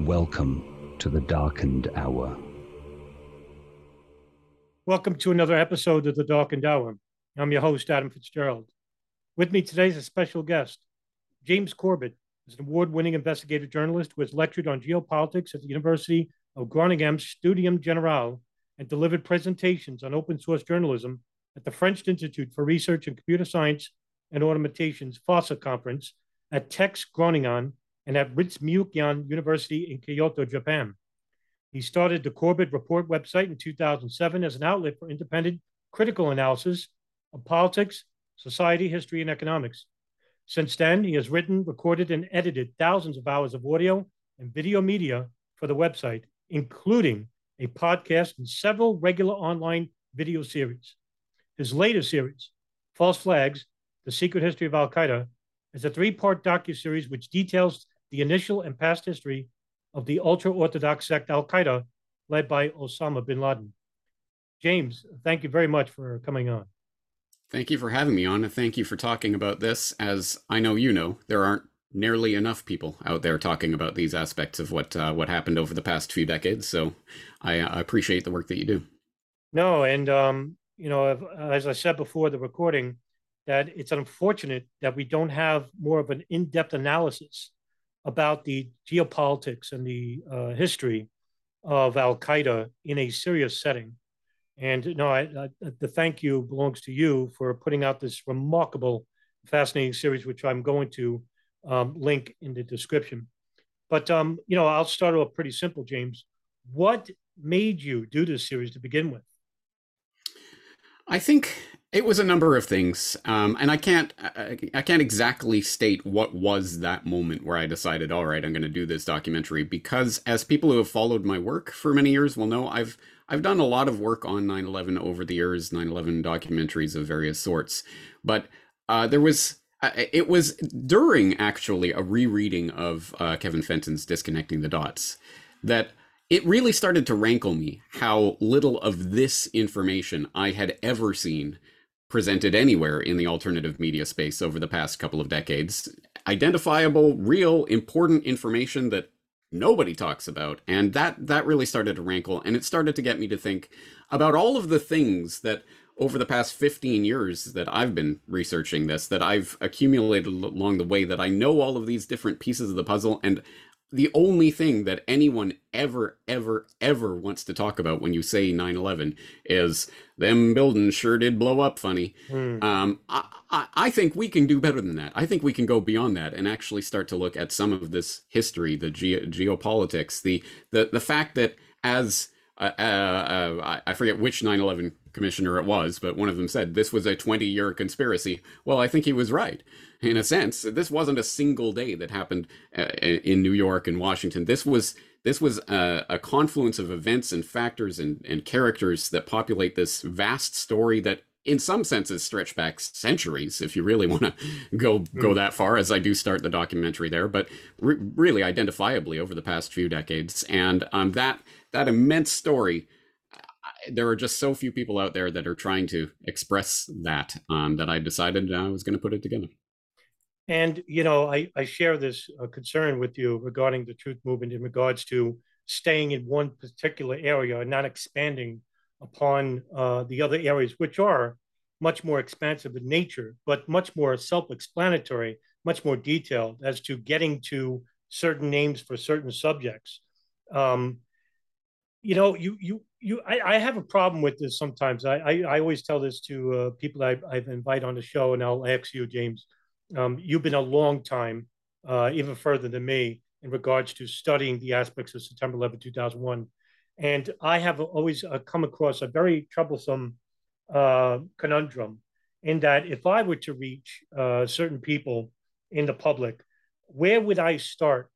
Welcome to the darkened hour. Welcome to another episode of the Darkened Hour. I'm your host, Adam Fitzgerald. With me today is a special guest. James Corbett is an award winning investigative journalist who has lectured on geopolitics at the University of Groningen's Studium Generale and delivered presentations on open source journalism at the French Institute for Research in Computer Science and Automation's FOSSA conference at TedX Groningen and at Ritsumeikan University in Kyoto, Japan. He started the Corbett Report website in 2007 as an outlet for independent critical analysis of politics, society, history, and economics. Since then, he has written, recorded, and edited thousands of hours of audio and video media for the website, including a podcast and several regular online video series. His latest series, False Flags The Secret History of Al Qaeda, is a three part docuseries which details the initial and past history of the ultra Orthodox sect Al Qaeda, led by Osama bin Laden. James, thank you very much for coming on. Thank you for having me on, and thank you for talking about this. As I know you know, there aren't nearly enough people out there talking about these aspects of what uh, what happened over the past few decades. So I, I appreciate the work that you do. No, and um, you know, as I said before the recording, that it's unfortunate that we don't have more of an in-depth analysis about the geopolitics and the uh, history of Al Qaeda in a serious setting. And no, the thank you belongs to you for putting out this remarkable, fascinating series, which I'm going to um, link in the description. But um, you know, I'll start off pretty simple, James. What made you do this series to begin with? I think it was a number of things, um, and I can't I, I, can't exactly state what was that moment where I decided, all right, I'm going to do this documentary because, as people who have followed my work for many years will know, I've I've done a lot of work on 9/11 over the years, 9/11 documentaries of various sorts, but uh, there was uh, it was during actually a rereading of uh, Kevin Fenton's Disconnecting the Dots that it really started to rankle me how little of this information I had ever seen presented anywhere in the alternative media space over the past couple of decades. Identifiable, real, important information that nobody talks about. And that that really started to rankle and it started to get me to think about all of the things that over the past 15 years that I've been researching this that I've accumulated along the way that I know all of these different pieces of the puzzle and the only thing that anyone ever, ever, ever wants to talk about when you say 9 11 is them buildings sure did blow up funny. Mm. Um, I, I, I, think we can do better than that. I think we can go beyond that and actually start to look at some of this history, the ge- geopolitics, the, the, the fact that as uh, uh, uh, I forget which 9 11 commissioner it was, but one of them said this was a 20 year conspiracy. Well, I think he was right in a sense. This wasn't a single day that happened uh, in New York and Washington. This was this was a, a confluence of events and factors and, and characters that populate this vast story that in some senses stretch back centuries if you really want to go go hmm. that far as i do start the documentary there but re- really identifiably over the past few decades and um, that that immense story there are just so few people out there that are trying to express that um, that i decided i was going to put it together and, you know, I, I share this uh, concern with you regarding the truth movement in regards to staying in one particular area and not expanding upon uh, the other areas, which are much more expansive in nature, but much more self explanatory, much more detailed as to getting to certain names for certain subjects. Um, you know, you you you. I, I have a problem with this sometimes. I I, I always tell this to uh, people I, I've invited on the show, and I'll ask you, James. Um, you've been a long time, uh, even further than me, in regards to studying the aspects of September 11, 2001. And I have always uh, come across a very troublesome uh, conundrum in that if I were to reach uh, certain people in the public, where would I start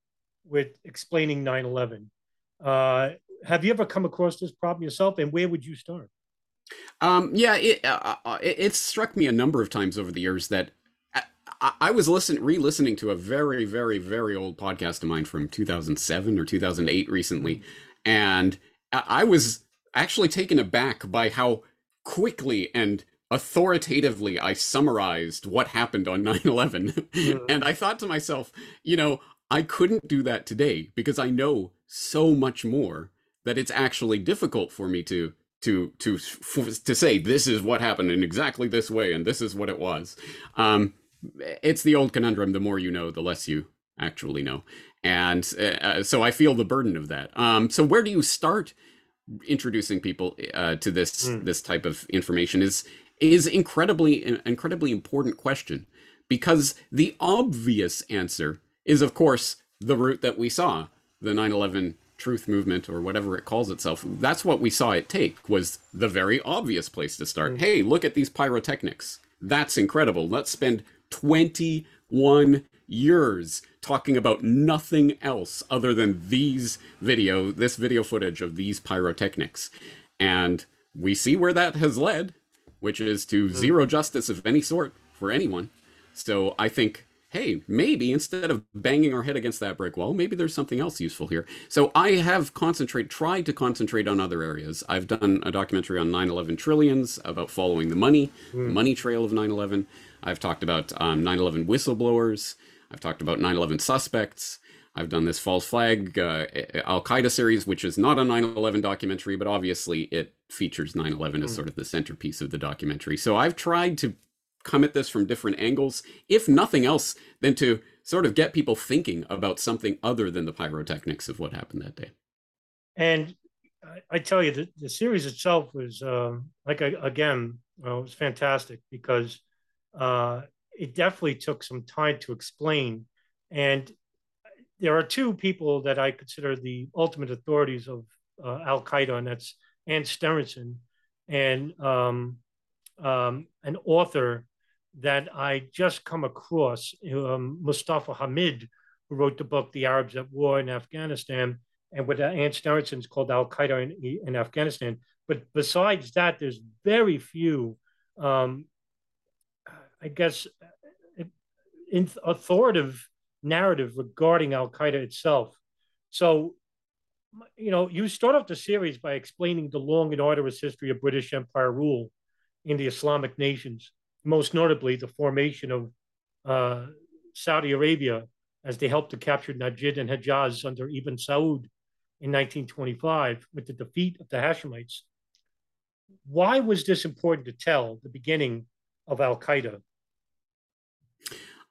with explaining 9 11? Uh, have you ever come across this problem yourself, and where would you start? Um, yeah, it, uh, uh it, it struck me a number of times over the years that I, I was listening, re-listening to a very, very, very old podcast of mine from 2007 or 2008 recently, and I was actually taken aback by how quickly and authoritatively I summarized what happened on 9 11. Mm. and I thought to myself, you know, I couldn't do that today because I know so much more that it's actually difficult for me to to to to say this is what happened in exactly this way and this is what it was. Um it's the old conundrum. The more you know the less you actually know. And uh, uh, so i feel the burden of that. Um so where do you start introducing people uh, to this mm. this type of information is is incredibly incredibly important question. Because the obvious answer is of course the route that we saw the 9/11 truth movement or whatever it calls itself that's what we saw it take was the very obvious place to start. Mm. hey look at these pyrotechnics. That's incredible. Let's spend 21 years talking about nothing else other than these video this video footage of these pyrotechnics. And we see where that has led which is to mm. zero justice of any sort for anyone. So i think hey, maybe instead of banging our head against that brick wall, maybe there's something else useful here. So I have concentrate, tried to concentrate on other areas. I've done a documentary on 9/11 trillions about following the money, mm. the money trail of 9/11. I've talked about um, 9/11 whistleblowers. I've talked about 9/11 suspects. I've done this false flag uh, Al Qaeda series, which is not a 9 11 documentary, but obviously it features 9 11 as hmm. sort of the centerpiece of the documentary. So I've tried to come at this from different angles, if nothing else, than to sort of get people thinking about something other than the pyrotechnics of what happened that day. And I tell you, the, the series itself was uh, like again, well, it was fantastic because uh, it definitely took some time to explain. And there are two people that I consider the ultimate authorities of uh, Al Qaeda, and that's Anne Stenersen and um, um, an author that I just come across, um, Mustafa Hamid, who wrote the book The Arabs at War in Afghanistan, and what Anne Stenersen is called Al Qaeda in, in, Afghanistan. But besides that, there's very few, um, I guess, authoritative narrative regarding Al Qaeda itself. So, you know, you start off the series by explaining the long and arduous history of British Empire rule in the Islamic nations most notably the formation of uh, Saudi Arabia as they helped to capture Najd and Hejaz under Ibn Saud in 1925 with the defeat of the Hashemites. Why was this important to tell the beginning of Al Qaeda?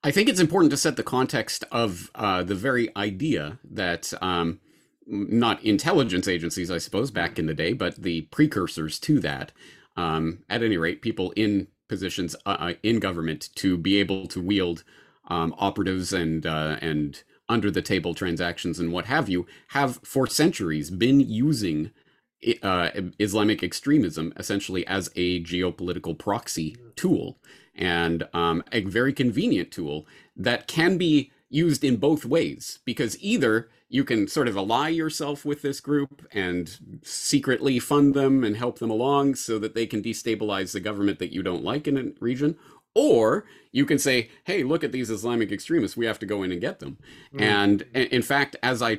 I think it's important to set the context of uh, the very idea that um, not intelligence agencies, I suppose, back in the day, but the precursors to that, um, at any rate, people in positions uh, uh, in government to be able to wield um, operatives and uh, and under the table transactions and what have you have for centuries been using uh, Islamic extremism essentially as a geopolitical proxy tool and um, a very convenient tool that can be used in both ways because either you can sort of ally yourself with this group and secretly fund them and help them along so that they can destabilize the government that you don't like in a region or you can say, hey, look at these Islamic extremists. We have to go in and get them. Mm. And in fact, as I,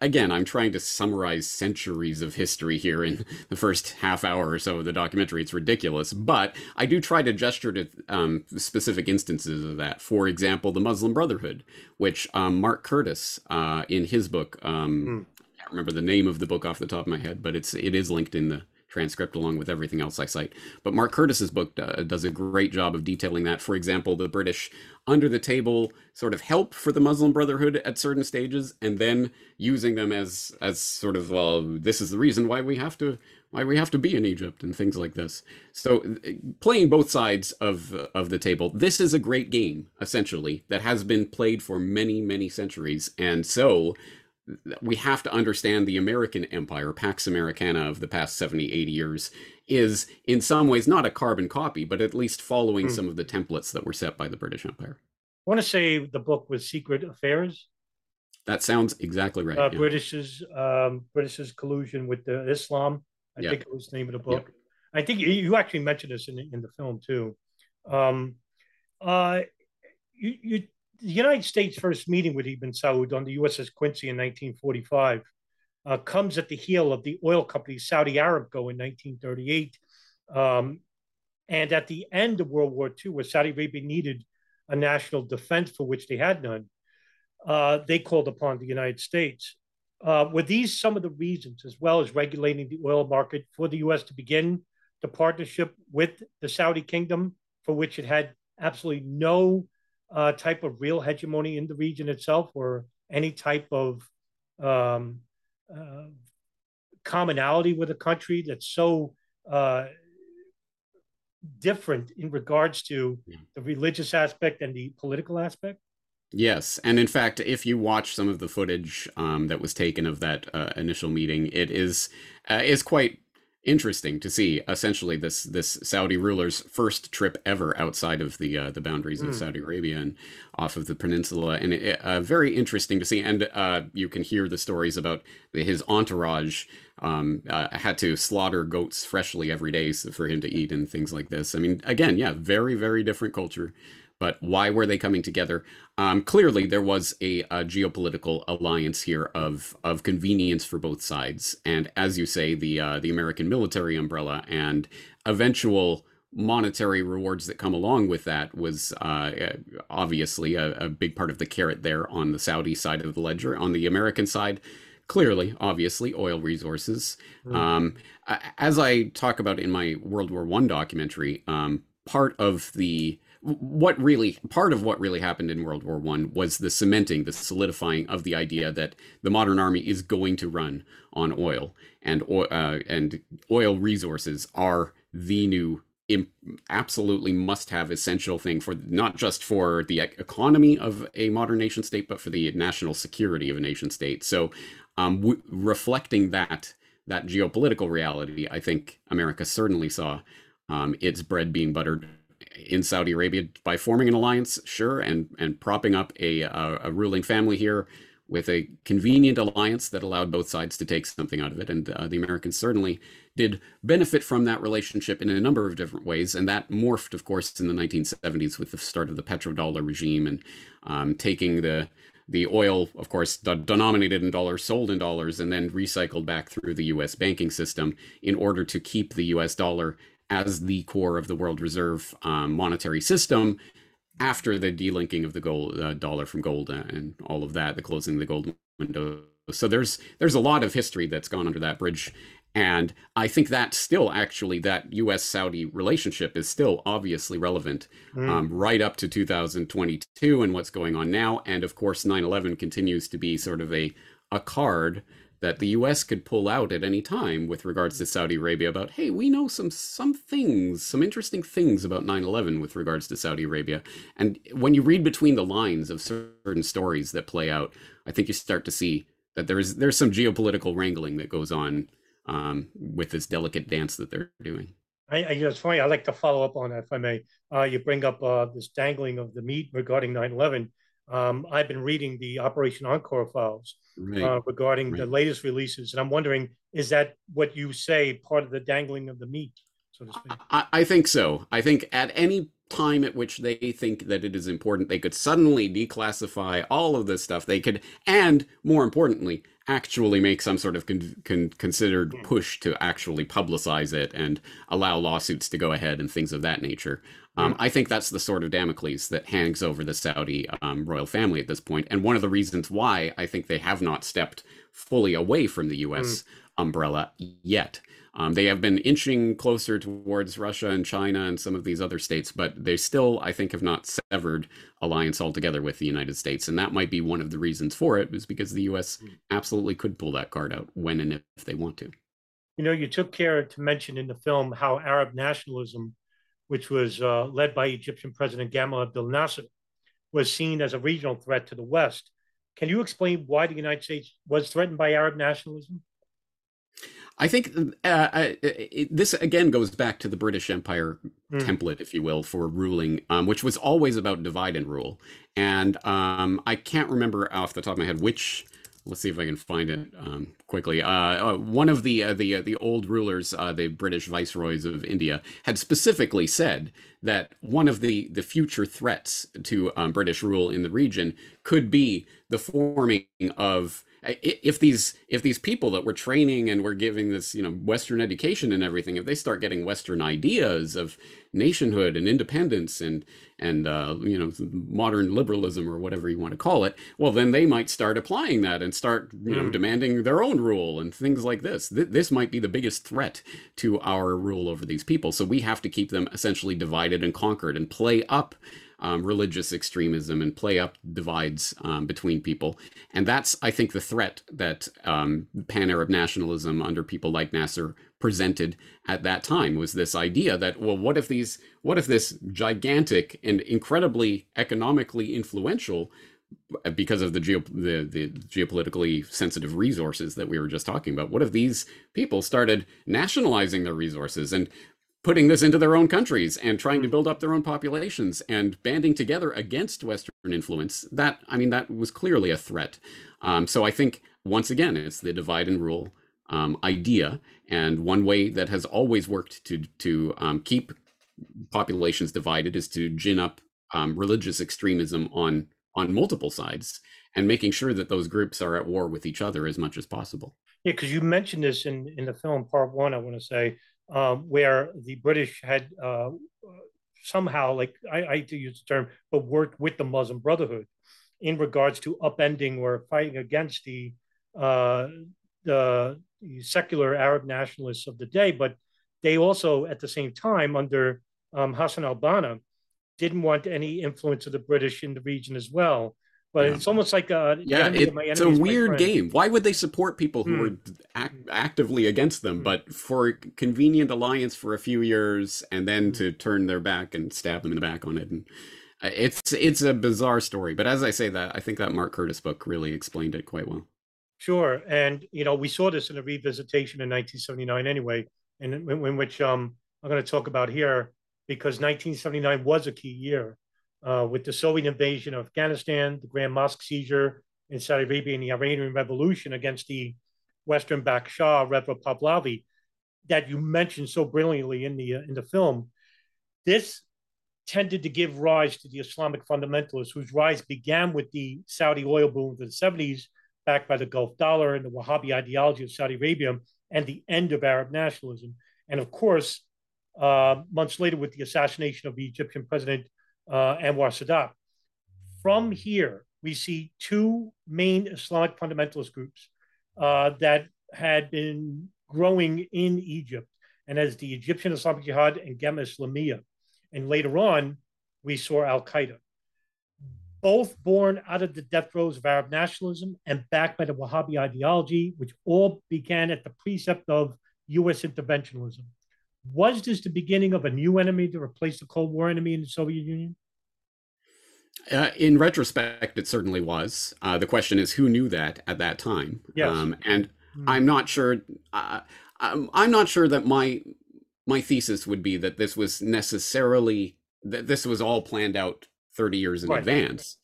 again, I'm trying to summarize centuries of history here in the first half hour or so of the documentary. It's ridiculous. But I do try to gesture to um, specific instances of that. For example, the Muslim Brotherhood, which um, Mark Curtis, uh, in his book, um, mm. I can't remember the name of the book off the top of my head, but it's it is linked in the transcript along with everything else I cite. But Mark Curtis's book uh, does a great job of detailing that. For example, the British under the table sort of help for the Muslim Brotherhood at certain stages, and then using them as as sort of well, this is the reason why we have to why we have to be in Egypt and things like this. So uh, playing both sides of of the table, this is a great game essentially that has been played for many many centuries, and so we have to understand the American empire, Pax Americana of the past 70, 80 years, is in some ways not a carbon copy, but at least following mm. some of the templates that were set by the British Empire. I want to say the book was Secret Affairs. That sounds exactly right. Uh, yeah. British's um, British's collusion with the Islam. I yeah. think it was the name of the book. Yeah. I think you actually mentioned this in the, in the film too. Um, uh, you, you the United States' first meeting with Ibn Saud on the USS Quincy in 1945 uh, comes at the heel of the oil company Saudi Aramco in 1938. Um, and at the end of World War II, where Saudi Arabia needed a national defense for which they had none, uh, they called upon the United States. Uh, were these some of the reasons, as well as regulating the oil market, for the U.S. to begin the partnership with the Saudi kingdom, for which it had absolutely no uh, type of real hegemony in the region itself or any type of um, uh, commonality with a country that's so uh, different in regards to the religious aspect and the political aspect? Yes, and in fact, if you watch some of the footage um, that was taken of that uh, initial meeting, it is uh, is quite interesting to see essentially this this Saudi ruler's first trip ever outside of the uh, the boundaries mm. of hmm. Saudi Arabia and off of the peninsula, and it, uh, very interesting to see. And uh, you can hear the stories about his entourage um, uh, had to slaughter goats freshly every day for him to eat and things like this. I mean, again, yeah, very very different culture. But why were they coming together? Um, clearly, there was a, a, geopolitical alliance here of of convenience for both sides, and as you say, the uh, the American military umbrella and eventual monetary rewards that come along with that was uh, obviously a, a, big part of the carrot there on the Saudi side of the ledger. On the American side, clearly, obviously, oil resources. Mm. Um, as I talk about in my World War One documentary, um, part of the what really part of what really happened in World War One was the cementing, the solidifying of the idea that the modern army is going to run on oil, and uh, and oil resources are the new absolutely must have essential thing for not just for the economy of a modern nation state but for the national security of a nation state. So um, reflecting that that geopolitical reality i think america certainly saw um, its bread being buttered in Saudi Arabia by forming an alliance, sure, and and propping up a a, ruling family here with a convenient alliance that allowed both sides to take something out of it. And uh, the Americans certainly did benefit from that relationship in a number of different ways. And that morphed, of course, in the 1970s with the start of the petrodollar regime and um, taking the the oil, of course, denominated in dollars, sold in dollars, and then recycled back through the U.S. banking system in order to keep the U.S. dollar as the core of the world reserve um, monetary system after the delinking of the gold uh, dollar from gold and all of that, the closing of the gold window. So there's there's a lot of history that's gone under that bridge, and I think that still actually that U.S. Saudi relationship is still obviously relevant mm. um, right up to 2022 and what's going on now, and of course 9/11 continues to be sort of a a card that the U.S. could pull out at any time with regards to Saudi Arabia about, hey, we know some some things, some interesting things about 9/11 with regards to Saudi Arabia. And when you read between the lines of certain stories that play out, I think you start to see that there's there's some geopolitical wrangling that goes on um, with this delicate dance that they're doing. I, I, it's funny. I like to follow up on that, if I may. Uh, you bring up uh, this dangling of the meat regarding 9/11. Um, I've been reading the Operation Encore files right. uh, regarding right. the latest releases, and I'm wondering, is that what you say part of the dangling of the meat, so to speak? I, I think so. I think at any time at which they think that it is important, they could suddenly declassify all of this stuff. They could, and more importantly, actually make some sort of con- con- considered hmm. push to actually publicize it and allow lawsuits to go ahead and things of that nature. Um, I think that's the sort of Damocles that hangs over the Saudi um, royal family at this point, and one of the reasons why I think they have not stepped fully away from the U.S. umbrella yet. Um, they have been inching closer towards Russia and China and some of these other states, but they still, I think, have not severed alliance altogether with the United States. And that might be one of the reasons for it, is because the U.S. absolutely could pull that card out when and if they want to. You know, you took care to mention in the film how Arab nationalism, which was uh, led by Egyptian President Gamal Abdel Nasser, was seen as a regional threat to the West. Can you explain why the United States was threatened by Arab nationalism? I think uh, uh it, this again goes back to the British Empire mm. template, if you will, for ruling, um, which was always about divide and rule. And um, I can't remember off the top of my head which. Let's see if I can find it um, quickly. Uh, uh, one of the uh, the uh, the old rulers, the British viceroys of India, had specifically said that one of the the future threats to um, British rule in the region could be the forming of if these if these people that we're training and we're giving this you know western education and everything if they start getting western ideas of nationhood and independence and and uh, you know modern liberalism or whatever you want to call it well then they might start applying that and start you know mm. demanding their own rule and things like this Th- this might be the biggest threat to our rule over these people so we have to keep them essentially divided and conquered and play up um, religious extremism and play up divides um, between people. And that's, I think, the threat that um, pan Arab nationalism under people like Nasser presented at that time was this idea that, well, what if these, what if this gigantic and incredibly economically influential because of the, geo- the the geopolitically sensitive resources that we were just talking about. What if these people started nationalizing their resources and putting this into their own countries and trying to hmm. build up their own populations and banding together against Western influence, that, I mean, that was clearly a threat. Um, so I think, once again, it's the divide and rule um, idea. And one way that has always worked to, to um, keep populations divided is to gin up um, religious extremism on, on multiple sides and making sure that those groups are at war with each other as much as possible. Yeah, because you mentioned this in, in the film, part one, I want to say, um, where the British had uh, somehow, like I, I to use the term, but worked with the Muslim Brotherhood in regards to upending or fighting against the, uh, the, secular Arab nationalists of the day. But they also, at the same time, under um, Hassan al-Banna, didn't want any influence of the British in the region as well. But yeah. it's almost like a yeah, it, it's a weird game. Why would they support people who hmm. were actively against them, hmm. but for convenient alliance for a few years, and then hmm. to turn their back and stab them in the back on it? And uh, it's it's a bizarre story. But as I say that, I think that Mark Curtis book really explained it quite well. Sure, and you know we saw this in a revisitation in 1979 anyway, and in, in which um, I'm going to talk about here because 1979 was a key year uh, with the Soviet invasion of Afghanistan, the Grand Mosque seizure in Saudi Arabia, and the Iranian Revolution against the Western backed Shah, Reza Pahlavi, that you mentioned so brilliantly in the uh, in the film. This tended to give rise to the Islamic fundamentalists, whose rise began with the Saudi oil boom of the 70s, backed by the Gulf dollar and the Wahhabi ideology of Saudi Arabia, and the end of Arab nationalism. And of course, uh, months later, with the assassination of the Egyptian president uh, Anwar Sadat. From here, we see two main Islamic fundamentalist groups uh, that had been growing in Egypt, and as the Egyptian Islamic Jihad and Jemaah Islamiyah. And later on, we saw Al Qaeda. Both born out of the death throes of Arab nationalism and backed by the Wahhabi ideology, which all began at the precept of US interventionism. Was this the beginning of a new enemy to replace the Cold War enemy in the Soviet Union? Uh, in retrospect, it certainly was. Uh, the question is, who knew that at that time? Yes. Um, and mm. I'm not sure. Uh, I'm, I'm not sure that my my thesis would be that this was necessarily that this was all planned out 30 years in right. advance.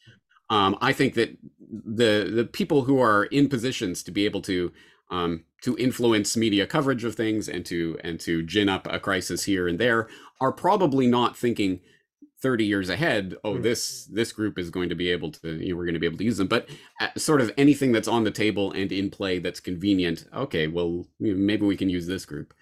Um, I think that the the people who are in positions to be able to um, to influence media coverage of things and to and to gin up a crisis here and there are probably not thinking 30 years ahead oh mm. this this group is going to be able to you know, we're going to be able to use them but uh, sort of anything that's on the table and in play that's convenient okay well maybe we can use this group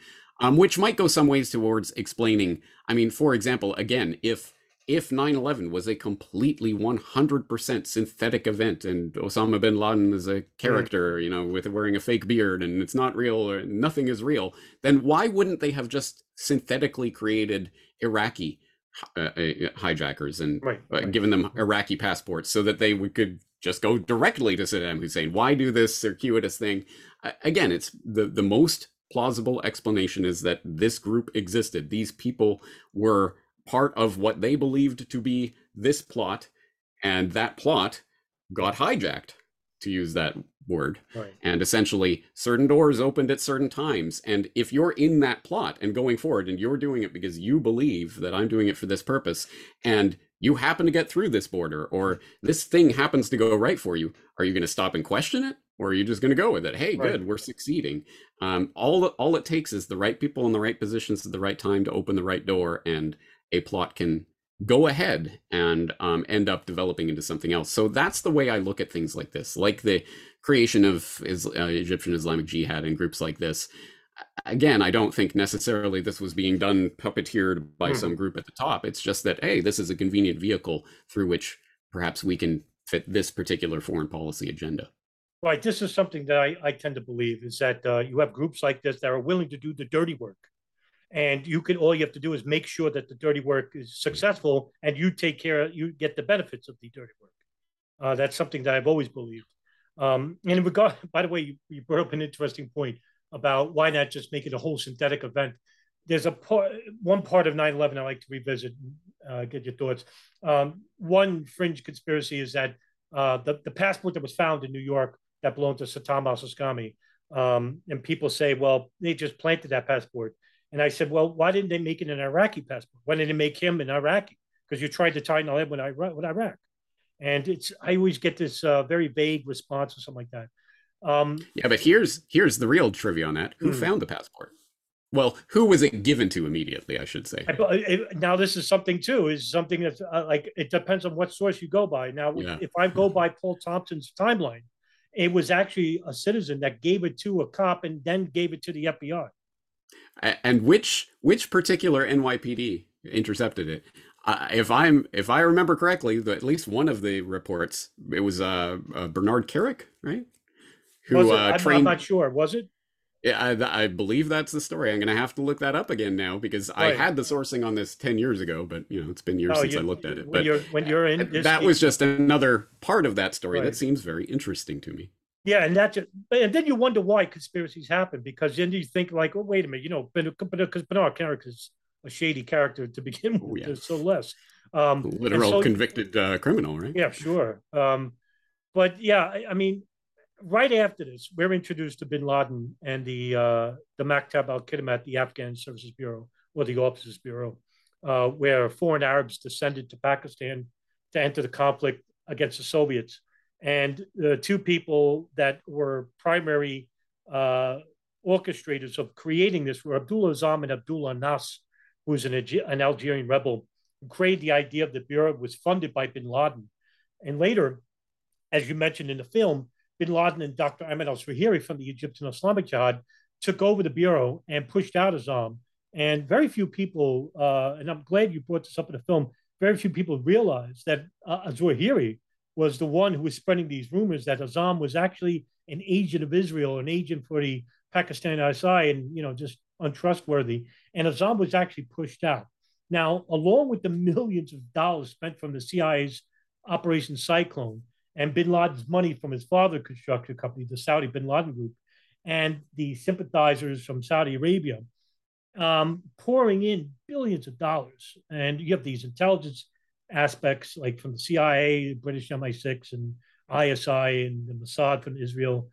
um, which might go some ways towards explaining i mean for example again if if 9-11 was a completely 100% synthetic event and osama bin laden is a character you know with wearing a fake beard and it's not real or nothing is real then why wouldn't they have just synthetically created iraqi uh, uh, hijackers and Right, uh, given them iraqi passports so that they would, could just go directly to saddam hussein? Why do this circuitous thing? A- again it's the the most plausible explanation is that this group existed. These people were part of what they believed to be this plot, and that plot got hijacked, to use that word. Right. And essentially, certain doors opened at certain times. And if you're in that plot and going forward, and you're doing it because you believe that I'm doing it for this purpose, and you happen to get through this border, or this thing happens to go right for you, are you going to stop and question it? Or are you just going to go with it? Hey, Right. good, we're succeeding. Um, all all it takes is the right people in the right positions at the right time to open the right door, and a plot can go ahead and um, end up developing into something else. So that's the way I look at things like this, like the creation of is, uh, Egyptian Islamic Jihad and groups like this. Again, I don't think necessarily this was being done puppeteered by Mhm. some group at the top. It's just that hey, this is a convenient vehicle through which perhaps we can fit this particular foreign policy agenda. Right. This is something that I, I tend to believe is that uh, you have groups like this that are willing to do the dirty work. And you can all you have to do is make sure that the dirty work is successful and you take care you get the benefits of the dirty work. Uh, that's something that I've always believed. Um, and in regard, by the way, you, you brought up an interesting point about why not just make it a whole synthetic event. There's a part, one part of 9 11 I like to revisit, uh, get your thoughts. Um, one fringe conspiracy is that uh, the, the passport that was found in New York that belonged to Satam al Suqami. Um, and people say, well, they just planted that passport. And I said, well, why didn't they make it an Iraqi passport? Why didn't they make him an Iraqi? Because you tried to tie in with Iraq, with Iraq. And it's I always get this uh, very vague response or something like that. Um, Yeah, but here's here's the real trivia on that. Who Hmm. found the passport? Well, who was it given to immediately? I should say. Now this is something too is something that's uh, like it depends on what source you go by. Now, Yeah. if I go by Paul Thompson's timeline, it was actually a citizen that gave it to a cop and then gave it to the FBI. And which which particular NYPD intercepted it? Uh, if I'm if I remember correctly, the, at least one of the reports it was uh, uh Bernard Kerik, right? Who uh, I'm, I'm trained? not sure. Was it? Yeah, I, I believe that's the story. I'm gonna have to look that up again now because I had the sourcing on this ten years ago, but you know it's been years Oh, since you- I looked at it. When But you're when you're in that was just another part of that story Right. that seems very interesting to me. Yeah, and that's just and then you wonder why conspiracies happen because then you think like, oh wait a minute, you know, because Bernard Kerik is a shady character to begin with, Oh, yeah. so less. Um, Literal so- convicted uh, criminal, right? Yeah, sure. Um, but yeah, I, I mean, right after this, we're introduced to Bin Laden and the uh, the Maktab al Khidmat, the Afghan Services Bureau or the Officers Bureau, uh, where foreign Arabs descended to Pakistan to enter the conflict against the Soviets. And the two people that were primary uh, orchestrators of creating this were Abdullah Azzam and Abdullah Anas, who's an, an Algerian rebel who created the idea of the bureau was funded by bin Laden. And later, as you mentioned in the film, bin Laden and Dr. Ahmed al Zawahiri from the Egyptian Islamic Jihad took over the bureau and pushed out Azzam. And very few people, uh, and I'm glad you brought this up in the film, very few people realized that uh, Zawahiri was the one who was spreading these rumors that Azzam was actually an agent of Israel, an agent for the Pakistani ISI, and you know just untrustworthy. And Azzam was actually pushed out. Now, along with the millions of dollars spent from the CIA's Operation Cyclone and Bin Laden's money from his father construction company, the Saudi Bin Laden Group, and the sympathizers from Saudi Arabia, um, pouring in billions of dollars. And you have these intelligence aspects like from the CIA, British MI6, and ISI, and the Mossad from Israel.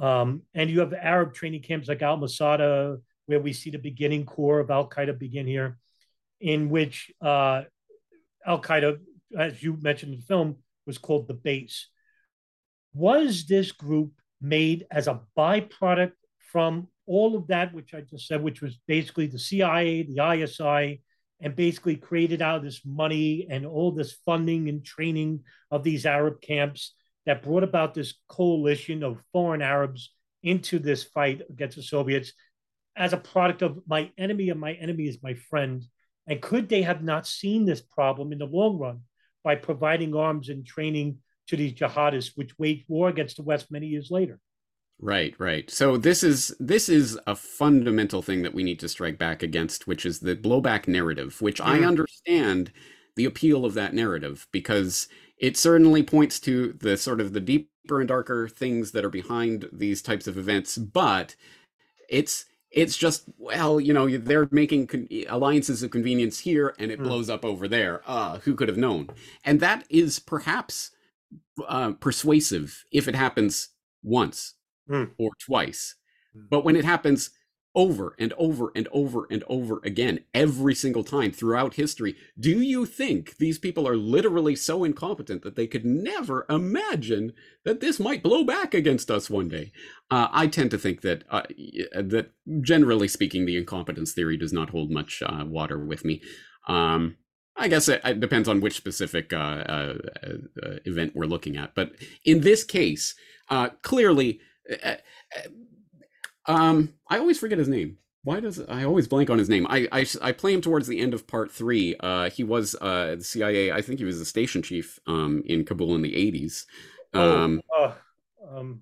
Um, and you have Arab training camps like Al Masada, where we see the beginning core of Al Qaeda begin here, in which uh, Al Qaeda, as you mentioned in the film, was called the base. Was this group made as a byproduct from all of that, which I just said, which was basically the CIA, the ISI, and basically created out of this money and all this funding and training of these Arab camps that brought about this coalition of foreign Arabs into this fight against the Soviets as a product of my enemy and my enemy is my friend And could they have not seen this problem in the long run by providing arms and training to these jihadists, which waged war against the West many years later? Right, right. So this is this is a fundamental thing that we need to strike back against, which is the blowback narrative, which I Mm. understand the appeal of that narrative because it certainly points to the sort of the deeper and darker things that are behind these types of events, but it's it's just well, you know, they're making con- alliances of convenience here and it Mm. blows up over there. Uh, who could have known? And that is perhaps uh, persuasive if it happens once Mm. or twice. Mm. But when it happens over and over and over and over again, every single time throughout history, do you think these people are literally so incompetent that they could never imagine that this might blow back against us one day? Uh, I tend to think that uh, that generally speaking, the incompetence theory does not hold much uh, water with me. Um, I guess it, it depends on which specific uh, uh, uh, event we're looking at. But in this case, uh, clearly, uh, uh, um, I always forget his name. Why does I always blank on his name? I, I I play him towards the end of part three. Uh, he was uh the CIA. I think he was the station chief um in Kabul in the eighties. Um, Oh, uh, um,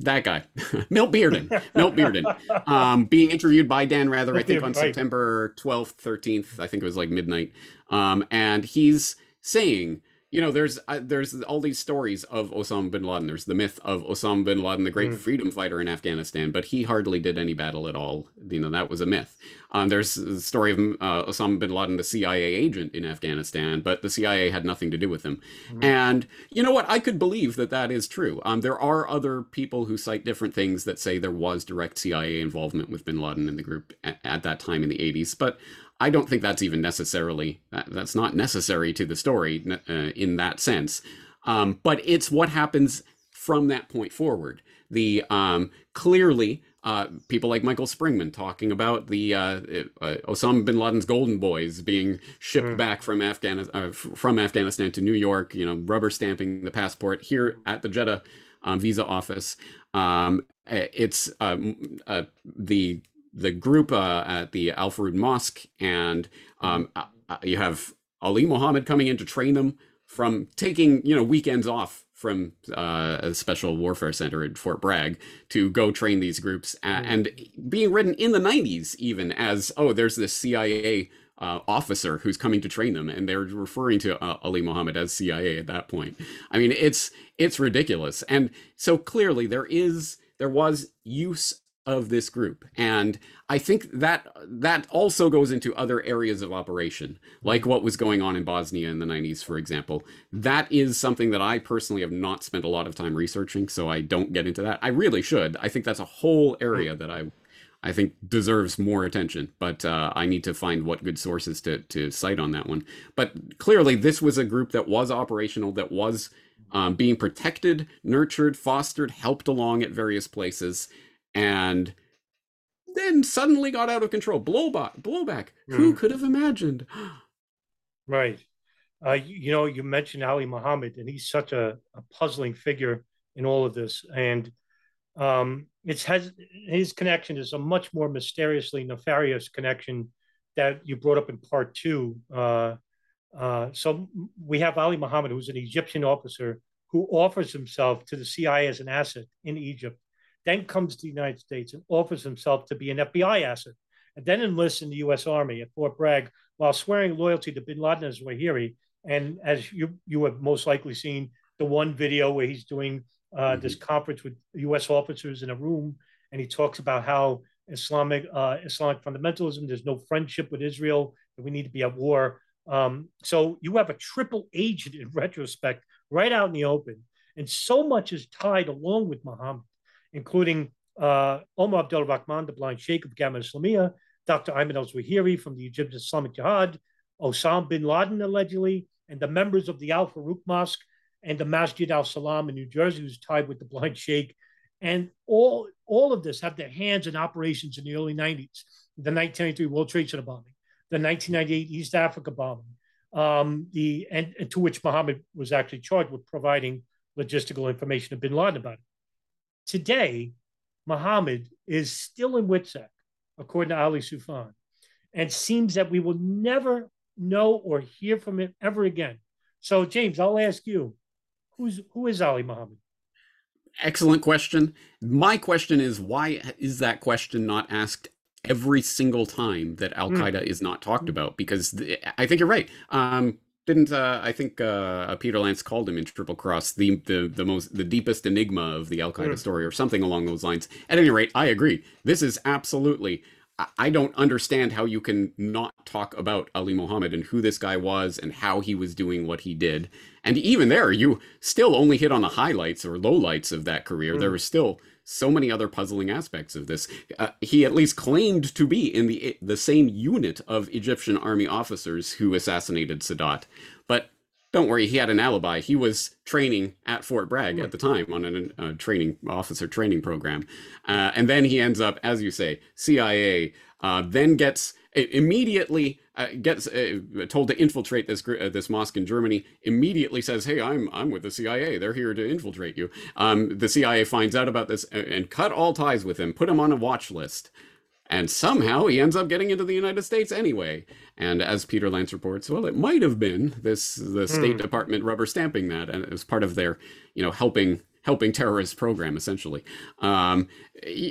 that guy, Milt Bearden. Milt Bearden. Um, being interviewed by Dan Rather, I think on. September twelfth, thirteenth. I think it was like midnight. Um, and he's saying, you know, there's uh, there's all these stories of Osama bin Laden. There's the myth of Osama bin Laden, the great Mm. freedom fighter in Afghanistan, but he hardly did any battle at all. You know, that was a myth. Um, there's the story of uh, Osama bin Laden, the CIA agent in Afghanistan, but the CIA had nothing to do with him. Mhm. And you know what? I could believe that that is true. Um, there are other people who cite different things that say there was direct CIA involvement with bin Laden in the group at, at that time in the 80s, but I don't think that's even necessarily, that, that's not necessary to the story uh, in that sense. Um, but it's what happens from that point forward. The um, clearly uh, people like Michael Springman talking about the uh, uh, Osama bin Laden's golden boys being shipped Mm. back from Afghanistan uh, from Afghanistan to New York. You know, rubber stamping the passport here at the Jeddah um, visa office. Um, uh, it's um, uh, the the group uh, at the Al Farouk Mosque, and um, uh, uh, you have Ali Mohammed coming in to train them from taking you know weekends off from uh, a special warfare center at Fort Bragg to go train these groups, Mhm. and being written in the 90s even as oh, there's this CIA. Uh, officer who's coming to train them, and they're referring to uh, Ali Mohammed as CIA at that point. I mean, it's it's ridiculous, and so clearly there is there was use of this group, and I think that that also goes into other areas of operation, like what was going on in Bosnia in the 90s, for example. That is something that I personally have not spent a lot of time researching, so I don't get into that. I really should. I think that's a whole area that I I think deserves more attention, but uh, I need to find what good sources to to cite on that one. But clearly, this was a group that was operational, that was um, being protected, nurtured, fostered, helped along at various places, and then suddenly got out of control. Blowback, blowback. Who Mhm. could have imagined? Right. Uh, you, you know, you mentioned Ali Muhammad, and he's such a, a puzzling figure in all of this. And um, it's has his connection is a much more mysteriously nefarious connection that you brought up in part two. Uh, uh, so we have Ali Muhammad, who's an Egyptian officer who offers himself to the CIA as an asset in Egypt, then comes to the United States and offers himself to be an FBI asset, and then enlists in the U.S. Army at Fort Bragg while swearing loyalty to bin Laden as Wahiri. And as you you have most likely seen the one video where he's doing uh, this conference with U.S. officers in a room, and he talks about how Islamic uh, Islamic fundamentalism. There's no friendship with Israel. That we need to be at war. Um, so you have a triple agent in retrospect, right out in the open, and so much is tied along with Muhammad, including uh, Omar Abdul Rahman, the blind sheikh of Gamma Islamiyah, Dr. Ayman al Zawahiri from the Egyptian Islamic Jihad, Osama bin Laden, allegedly, and the members of the Al Farouk Mosque and the Masjid al Salam in New Jersey, who's tied with the blind sheikh. And all, all of this have their hands in operations in the early 90s, the 1993 World Trade Center bombing, the 1998 East Africa bombing, um, the, and, and to which Mohammed was actually charged with providing logistical information to bin Laden about it. Today, Mohammed is still in WITSEC, according to Ali Soufan. and seems that we will never know or hear from him ever again. So, James, I'll ask you, who's who is Ali Muhammad? Excellent question. My question is why is that question not asked every single time that Al Qaeda mm. is not talked about? Because the, I think you're right. Um, didn't uh, I think uh, Peter Lance called him in Triple Cross the the the most the deepest enigma of the Al Qaeda mm. story or something along those lines. At any rate, I agree. This is absolutely I don't understand how you can not talk about Ali Mohammed and who this guy was and how he was doing what he did. And even there, you still only hit on the highlights or lowlights of that career. Mm. There were still so many other puzzling aspects of this. Uh, he at least claimed to be in the the same unit of Egyptian army officers who assassinated Sadat. But don't worry, he had an alibi. He was training at Fort Bragg at the time on a uh, training officer training program, uh, and then he ends up, as you say, CIA. Uh, then gets immediately uh, gets uh, told to infiltrate this uh, this mosque in Germany. Immediately says, "Hey, I'm I'm with the CIA. They're here to infiltrate you." Um, the CIA finds out about this and, and cut all ties with him, put him on a watch list and somehow he ends up getting into the United States anyway. And as Peter Lance reports, well, it might have been this the State mm. Department rubber stamping that, and it was part of their, you know, helping helping terrorist program essentially. Um,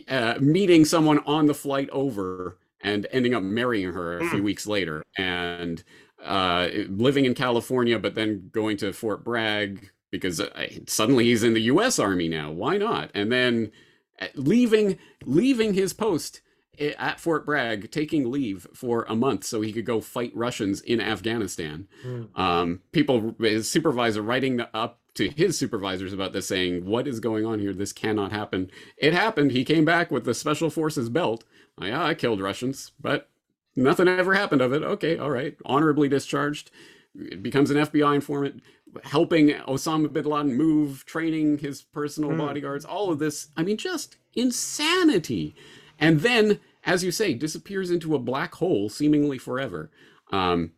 uh, meeting someone on the flight over and ending up marrying her a few hmm. weeks later, and uh, living in California, but then going to Fort Bragg because uh, suddenly he's in the U.S. Army now. Why not? And then uh, leaving leaving his post at Fort Bragg taking leave for a month so he could go fight Russians in Afghanistan. Mm. Um, people, his supervisor writing up to his supervisors about this, saying, What is going on here? This cannot happen. It happened. He came back with the Special Forces belt. Oh, yeah, I killed Russians, but nothing ever happened of it. Okay, all right. Honorably discharged. It becomes an FBI informant, helping Osama bin Laden move, training his personal mm. bodyguards, all of this. I mean, just insanity and then, as you say, disappears into a black hole seemingly forever. Um,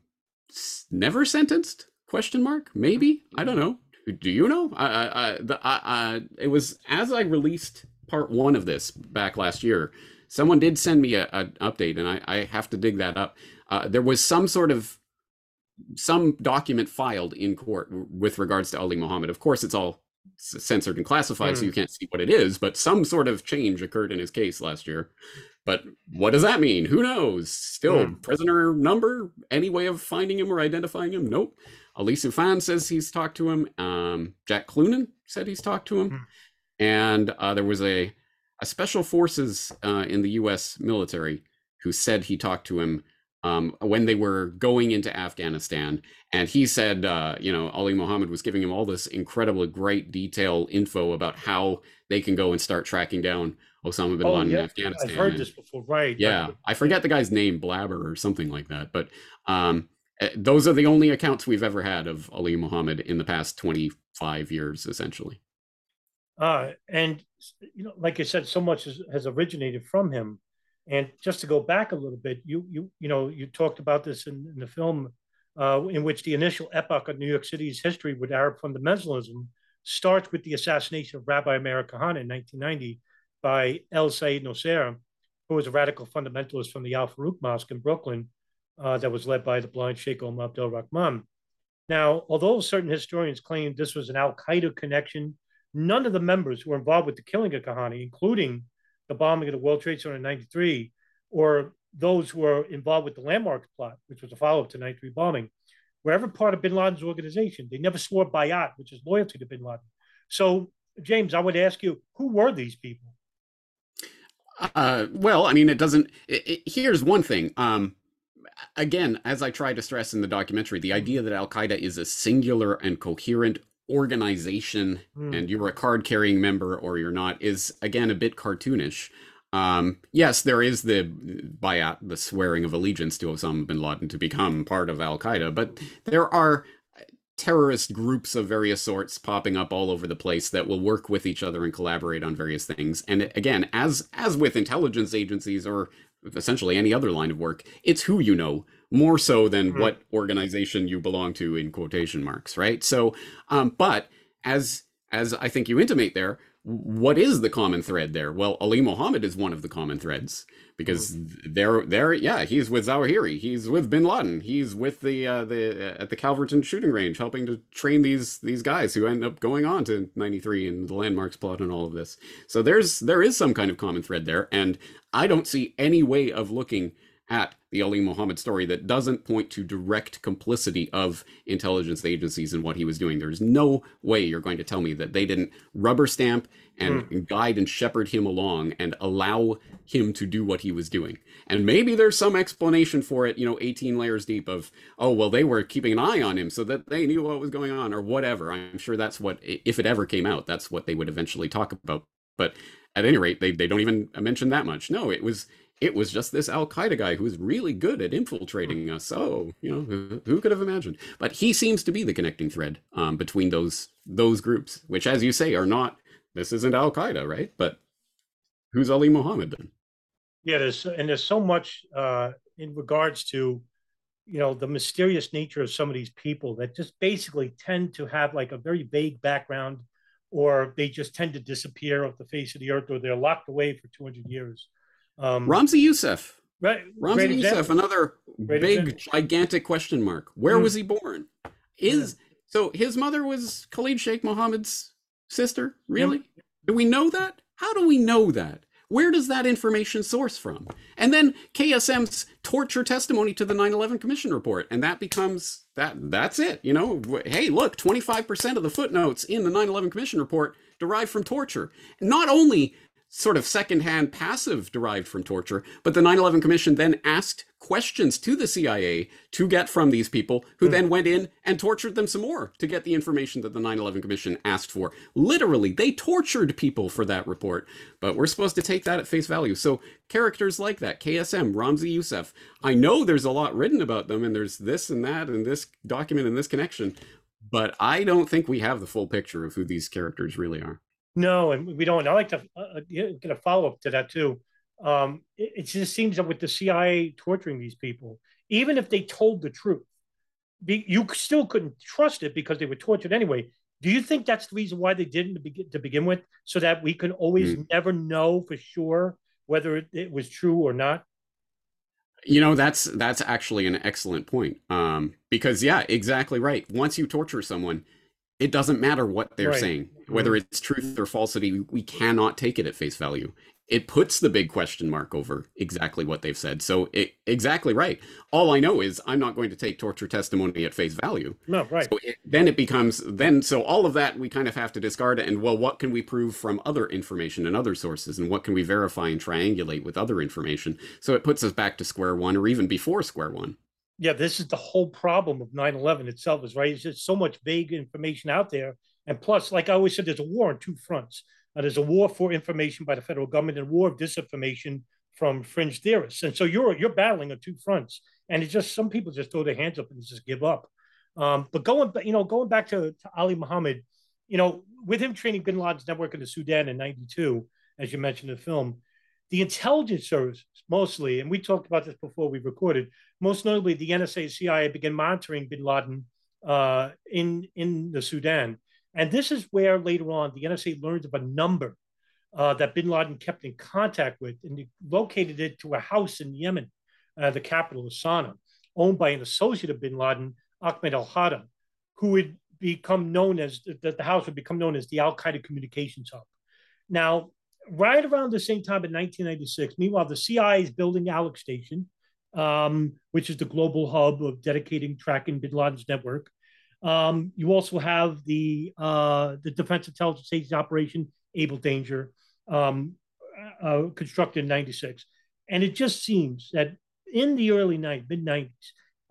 never sentenced? Question mark? Maybe I don't know. Do you know? I, I, the, I, it was as I released part one of this back last year. Someone did send me an update, and I, I have to dig that up. Uh, there was some sort of some document filed in court with regards to Ali Muhammad. Of course, it's all censored and classified, mm. so hmm. you can't see what it is. But some sort of change occurred in his case last year. But what does that mean? Who knows? Still, mm. prisoner number? Any way of finding him or identifying him? Nope. Ali Soufan says he's talked to him. Um, Jack Cloonan said he's talked to him. Mm. And uh, there was a, a special forces uh, in the U.S. military who said he talked to him um, when they were going into Afghanistan. And he said, uh, you know, Ali Mohammed was giving him all this incredibly great detail info about how they can go and start tracking down Osama bin oh, Laden yeah. in Afghanistan. I've heard and, this before, right? Yeah, I forget the guy's name, Blabber or something like that. But um, eh, those are the only accounts we've ever had of Ali Mohammed in the past 25 years, essentially. Uh, and, you know, like I said, so much has, has originated from him. And just to go back a little bit, you you you know you talked about this in, in the film, uh, in which the initial epoch of New York City's history with Arab fundamentalism starts with the assassination of Rabbi Meir Kahane in 1990 by El Sayed Nosseir, who was a radical fundamentalist from the Al Farouk Mosque in Brooklyn, uh, that was led by the blind Sheikh Omar Abdel Rahman. Now, although certain historians claim this was an Al Qaeda connection, none of the members who were involved with the killing of Kahane, including the bombing of the World Trade Center in 93, or those who were involved with the landmarks plot, which was a follow up to 93 bombing, were ever part of bin Laden's organization. They never swore bayat, which is loyalty to bin Laden. So, James, I would ask you, who were these people? Uh, well, I mean, it doesn't. It, it, here's one thing. Um, again, as I try to stress in the documentary, the idea that Al Qaeda is a singular and coherent organization mm. and you're a card carrying member or you're not is again a bit cartoonish. Um, yes, there is the bayat, the swearing of allegiance to Osama bin Laden to become part of Al Qaeda, but there are terrorist groups of various sorts popping up all over the place that will work with each other and collaborate on various things. And again, as as with intelligence agencies or essentially any other line of work, it's who you know more so than mm-hmm. what organization you belong to in quotation marks, right? So, um, but as as I think you intimate there, what is the common thread there? Well, Ali Mohammed is one of the common threads because there, there, yeah, he's with Zawahiri, he's with Bin Laden, he's with the uh, the uh, at the Calverton shooting range, helping to train these these guys who end up going on to '93 and the landmarks plot and all of this. So there's there is some kind of common thread there, and I don't see any way of looking at the Ali Mohammed story that doesn't point to direct complicity of intelligence agencies in what he was doing. There's no way you're going to tell me that they didn't rubber stamp and mm. guide and shepherd him along and allow him to do what he was doing. And maybe there's some explanation for it, you know, 18 layers deep of, oh, well, they were keeping an eye on him so that they knew what was going on or whatever. I'm sure that's what, if it ever came out, that's what they would eventually talk about. But at any rate, they, they don't even mention that much. No, it was it was just this Al Qaeda guy who was really good at infiltrating us. So you know, who, who, could have imagined? But he seems to be the connecting thread um, between those those groups, which, as you say, are not. This isn't Al Qaeda, right? But who's Ali Mohammed then? Yeah, there's and there's so much uh, in regards to you know the mysterious nature of some of these people that just basically tend to have like a very vague background or they just tend to disappear off the face of the earth or they're locked away for 200 years um, Ramzi Youssef. Right. Ramzi Youssef, another Great big, example. gigantic question mark. Where mm. was he born? Is yeah. so his mother was Khalid Sheikh Mohammed's sister? Really? Do we know that? How do we know that? Where does that information source from? And then KSM's torture testimony to the 9/11 Commission report, and that becomes that. That's it. You know, hey, look, 25% of the footnotes in the 9/11 Commission report derive from torture. Not only sort of secondhand passive derived from torture. But the 9 11 Commission then asked questions to the CIA to get from these people, who mm. then went in and tortured them some more to get the information that the 9 11 Commission asked for. Literally, they tortured people for that report. But we're supposed to take that at face value. So, characters like that, KSM, Ramzi Youssef, I know there's a lot written about them, and there's this and that, and this document and this connection. But I don't think we have the full picture of who these characters really are. No, and we don't. I like to uh, uh get a follow up to that too. Um, it, it, just seems that with the CIA torturing these people, even if they told the truth, be, you still couldn't trust it because they were tortured anyway. Do you think that's the reason why they didn't to begin, to begin with, so that we can always mm. never know for sure whether it, it, was true or not? You know, that's that's actually an excellent point. Um, because yeah, exactly right. Once you torture someone, it doesn't matter what they're right. saying, whether it's truth or falsity. We cannot take it at face value. It puts the big question mark over exactly what they've said. So, it, exactly right. All I know is I'm not going to take torture testimony at face value. No, right. So it, then it becomes then. So all of that we kind of have to discard. It. And well, what can we prove from other information and other sources, and what can we verify and triangulate with other information? So it puts us back to square one, or even before square one yeah, this is the whole problem of 9-11 itself is right. It's just so much vague information out there. And plus, like I always said, there's a war on two fronts. Uh, there's a war for information by the federal government and war of disinformation from fringe theorists. And so you're you're battling on two fronts. And it's just some people just throw their hands up and just give up. Um, but going, you know, going back to, to Ali Muhammad, you know, with him training bin Laden's network in the Sudan in 92, as you mentioned in the film, the intelligence service mostly, and we talked about this before we recorded, most notably the NSA CIA began monitoring bin Laden uh, in, in the Sudan. And this is where later on the NSA learned of a number uh, that bin Laden kept in contact with and located it to a house in Yemen, uh, the capital of Sana'a, owned by an associate of bin Laden, Ahmed al Hada, who would become known as that the house would become known as the Al Qaeda communications hub. Now, right around the same time in 1996, meanwhile, the CIA is building Alex Station, um, which is the global hub of dedicating tracking bin Laden's network. Um, you also have the uh, the Defense Intelligence Agency operation Able Danger, um, uh, constructed in '96, and it just seems that in the early mid '90s,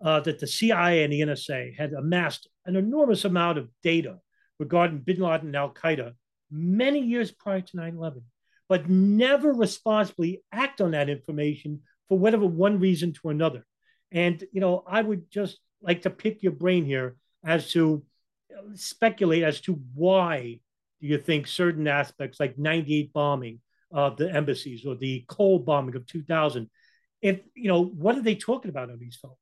uh, that the CIA and the NSA had amassed an enormous amount of data regarding Bin Laden and Al Qaeda many years prior to 9/11, but never responsibly act on that information for whatever one reason to another. And, you know, I would just like to pick your brain here as to speculate as to why do you think certain aspects like 98 bombing of the embassies or the Cole bombing of 2000, if, you know, what are they talking about on these phones?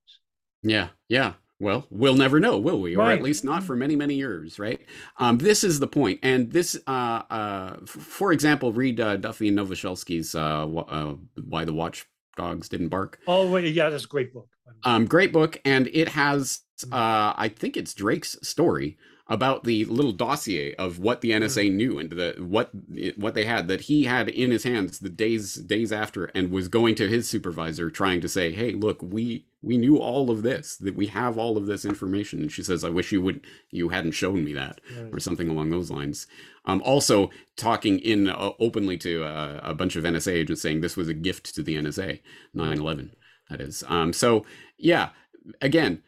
Yeah, yeah. well, we'll never know, will we? Or at least not for many, many years, right? Um, this is the point. And this, uh, uh, f- for example, read uh, Duffy and Nowosielski's uh, uh, Why the Watchdogs Didn't Bark. Oh, wait, yeah, that's a great book. Um, great book. And it has, uh, I think it's Drake's story about the little dossier of what the NSA knew and the what what they had that he had in his hands the days days after and was going to his supervisor trying to say hey look we we knew all of this that we have all of this information. And she says i wish you would you hadn't shown me that or something along those lines. Um, also talking in uh, openly to uh, a bunch of nsa agents saying this was a gift to the nsa 9-11 that is. Um, so yeah again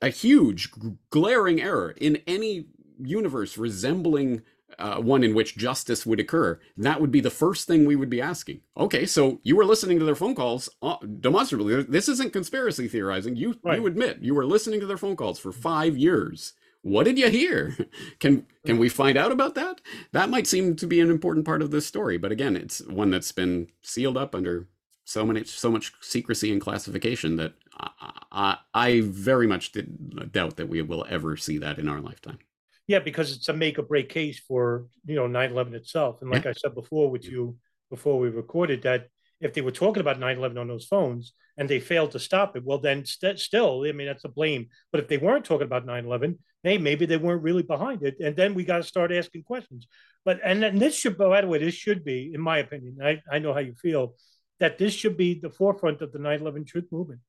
a huge glaring error in any universe resembling uh, one in which justice would occur, that would be the first thing we would be asking. Okay, so you were listening to their phone calls uh, demonstrably. This isn't conspiracy theorizing. You Right. you admit you were listening to their phone calls for five years. What did you hear? Can can we find out about that? That might seem to be an important part of this story, but again, it's one that's been sealed up under so many so much secrecy and classification that I, I, very much did uh, doubt that we will ever see that in our lifetime. Yeah, because it's a make or break case for you know 9-11 itself. And like I said before with you before we recorded that if they were talking about 9-11 on those phones and they failed to stop it, well then st- still, I mean that's a blame. But if they weren't talking about 9-11, hey, maybe they weren't really behind it. And then we got to start asking questions. But and, then this should by the way, this should be, in my opinion, I, I know how you feel, that this should be the forefront of the 9-11 truth movement.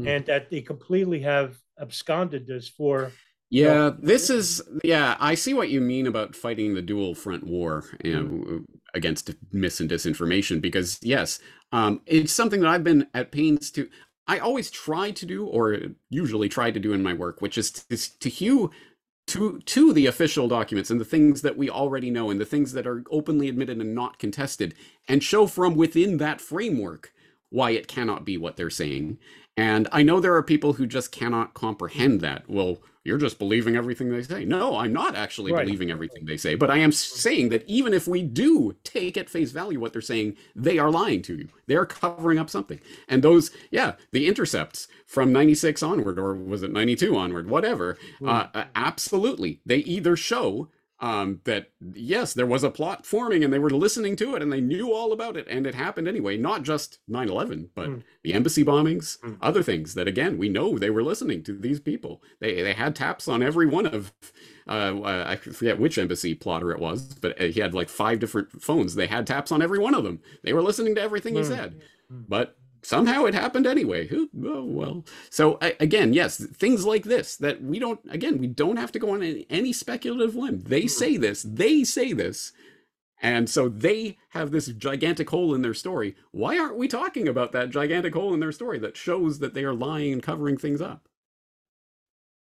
Mm. And that they completely have absconded this for Yeah, this is yeah. I see what you mean about fighting the dual front war you know, against mis and disinformation. Because yes, um, it's something that I've been at pains to. I always try to do, or usually try to do in my work, which is to, to hew to to the official documents and the things that we already know and the things that are openly admitted and not contested, and show from within that framework why it cannot be what they're saying. And I know there are people who just cannot comprehend that. Well, you're just believing everything they say. No, I'm not actually Right. believing everything they say, but I am saying that even if we do take at face value what they're saying, they are lying to you. They're covering up something. And those, yeah, the intercepts from 96 onward, or was it 92 onward, whatever, uh, uh, absolutely. They either show um, that yes, there was a plot forming and they were listening to it and they knew all about it and it happened anyway. Not just 9 11, but Mm. the embassy bombings, Mm. other things that again, we know they were listening to these people. They, they had taps on every one of, uh, uh, I forget which embassy plotter it was, but uh, he had like five different phones. They had taps on every one of them. They were listening to everything he Mm. said. But somehow it happened anyway. Who- Oh, well. So again, yes, things like this that we don't. Again, we don't have to go on any, any speculative limb. They hmm. say this. They say this. And so they have this gigantic hole in their story. Why aren't we talking about that gigantic hole in their story that shows that they are lying and covering things up?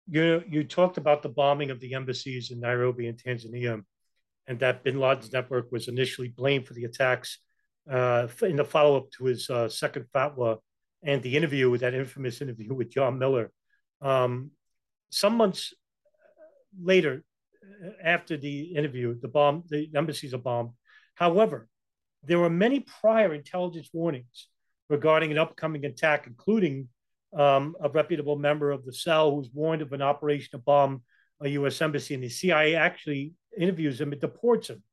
you know, you talked about the bombing of the embassies in Nairobi and Tanzania, and that Bin Laden's network was initially blamed for the attacks uh, in the follow up to his uh, second fatwa and the interview with that infamous interview with John Miller. Um, some months later, uh, after the interview, the bomb, the embassies are bombed. However, there were many prior intelligence warnings regarding an upcoming attack, including um, a reputable member of the cell who was warned of an operation to bomb a U.S. embassy, and the CIA actually interviews him It deports him.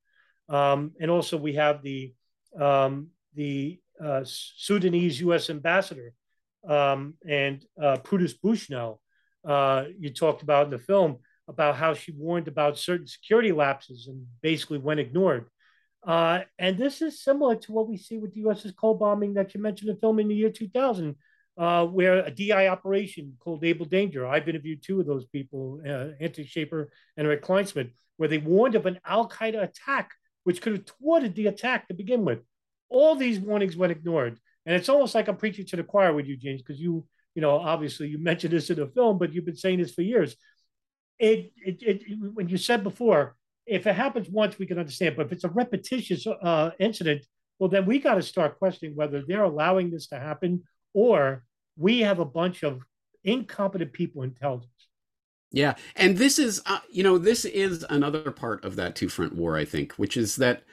Um, and also, we have the um, the uh, Sudanese U.S. ambassador um, and uh, Prudence Bushnell. Uh, you talked about in the film about how she warned about certain security lapses and basically went ignored. Uh, and this is similar to what we see with the U.S.'s Cole bombing that you mentioned in the film in the year 2000, uh, where a DI operation called Able Danger. I've interviewed two of those people, uh, Anthony Shaffer and Rick Kleinsmith, where they warned of an Al Qaeda attack, which could have thwarted the attack to begin with. All these warnings went ignored, and it's almost like I'm preaching to the choir with you, James, because you, you know, obviously you mentioned this in the film, but you've been saying this for years. It, it, it when you said before, if it happens once, we can understand, but if it's a repetitious uh, incident, well, then we got to start questioning whether they're allowing this to happen or we have a bunch of incompetent people in intelligence. Yeah, and this is, uh, you know, this is another part of that two front war, I think, which is that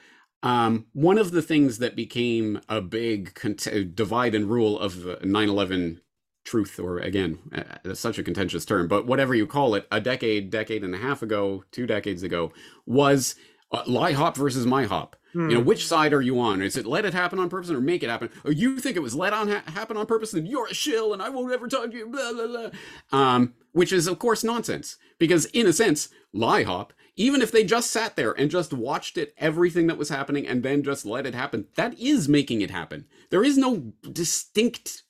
um, one of the things that became a big cont- divide and rule of 9 11 truth, or again, uh, such a contentious term, but whatever you call it, a decade, decade and a half ago, two decades ago, was uh, LIHOP versus MIHOP. Hmm. You know, which side are you on? Is it let it happen on purpose or make it happen? Or you think it was let on ha- happen on purpose and you're a shill and I won't ever talk to you, blah, blah, blah. Um, which is, of course, nonsense. Because in a sense, LIHOP, even if they just sat there and just watched it, everything that was happening, and then just let it happen, that is making it happen. There is no distinct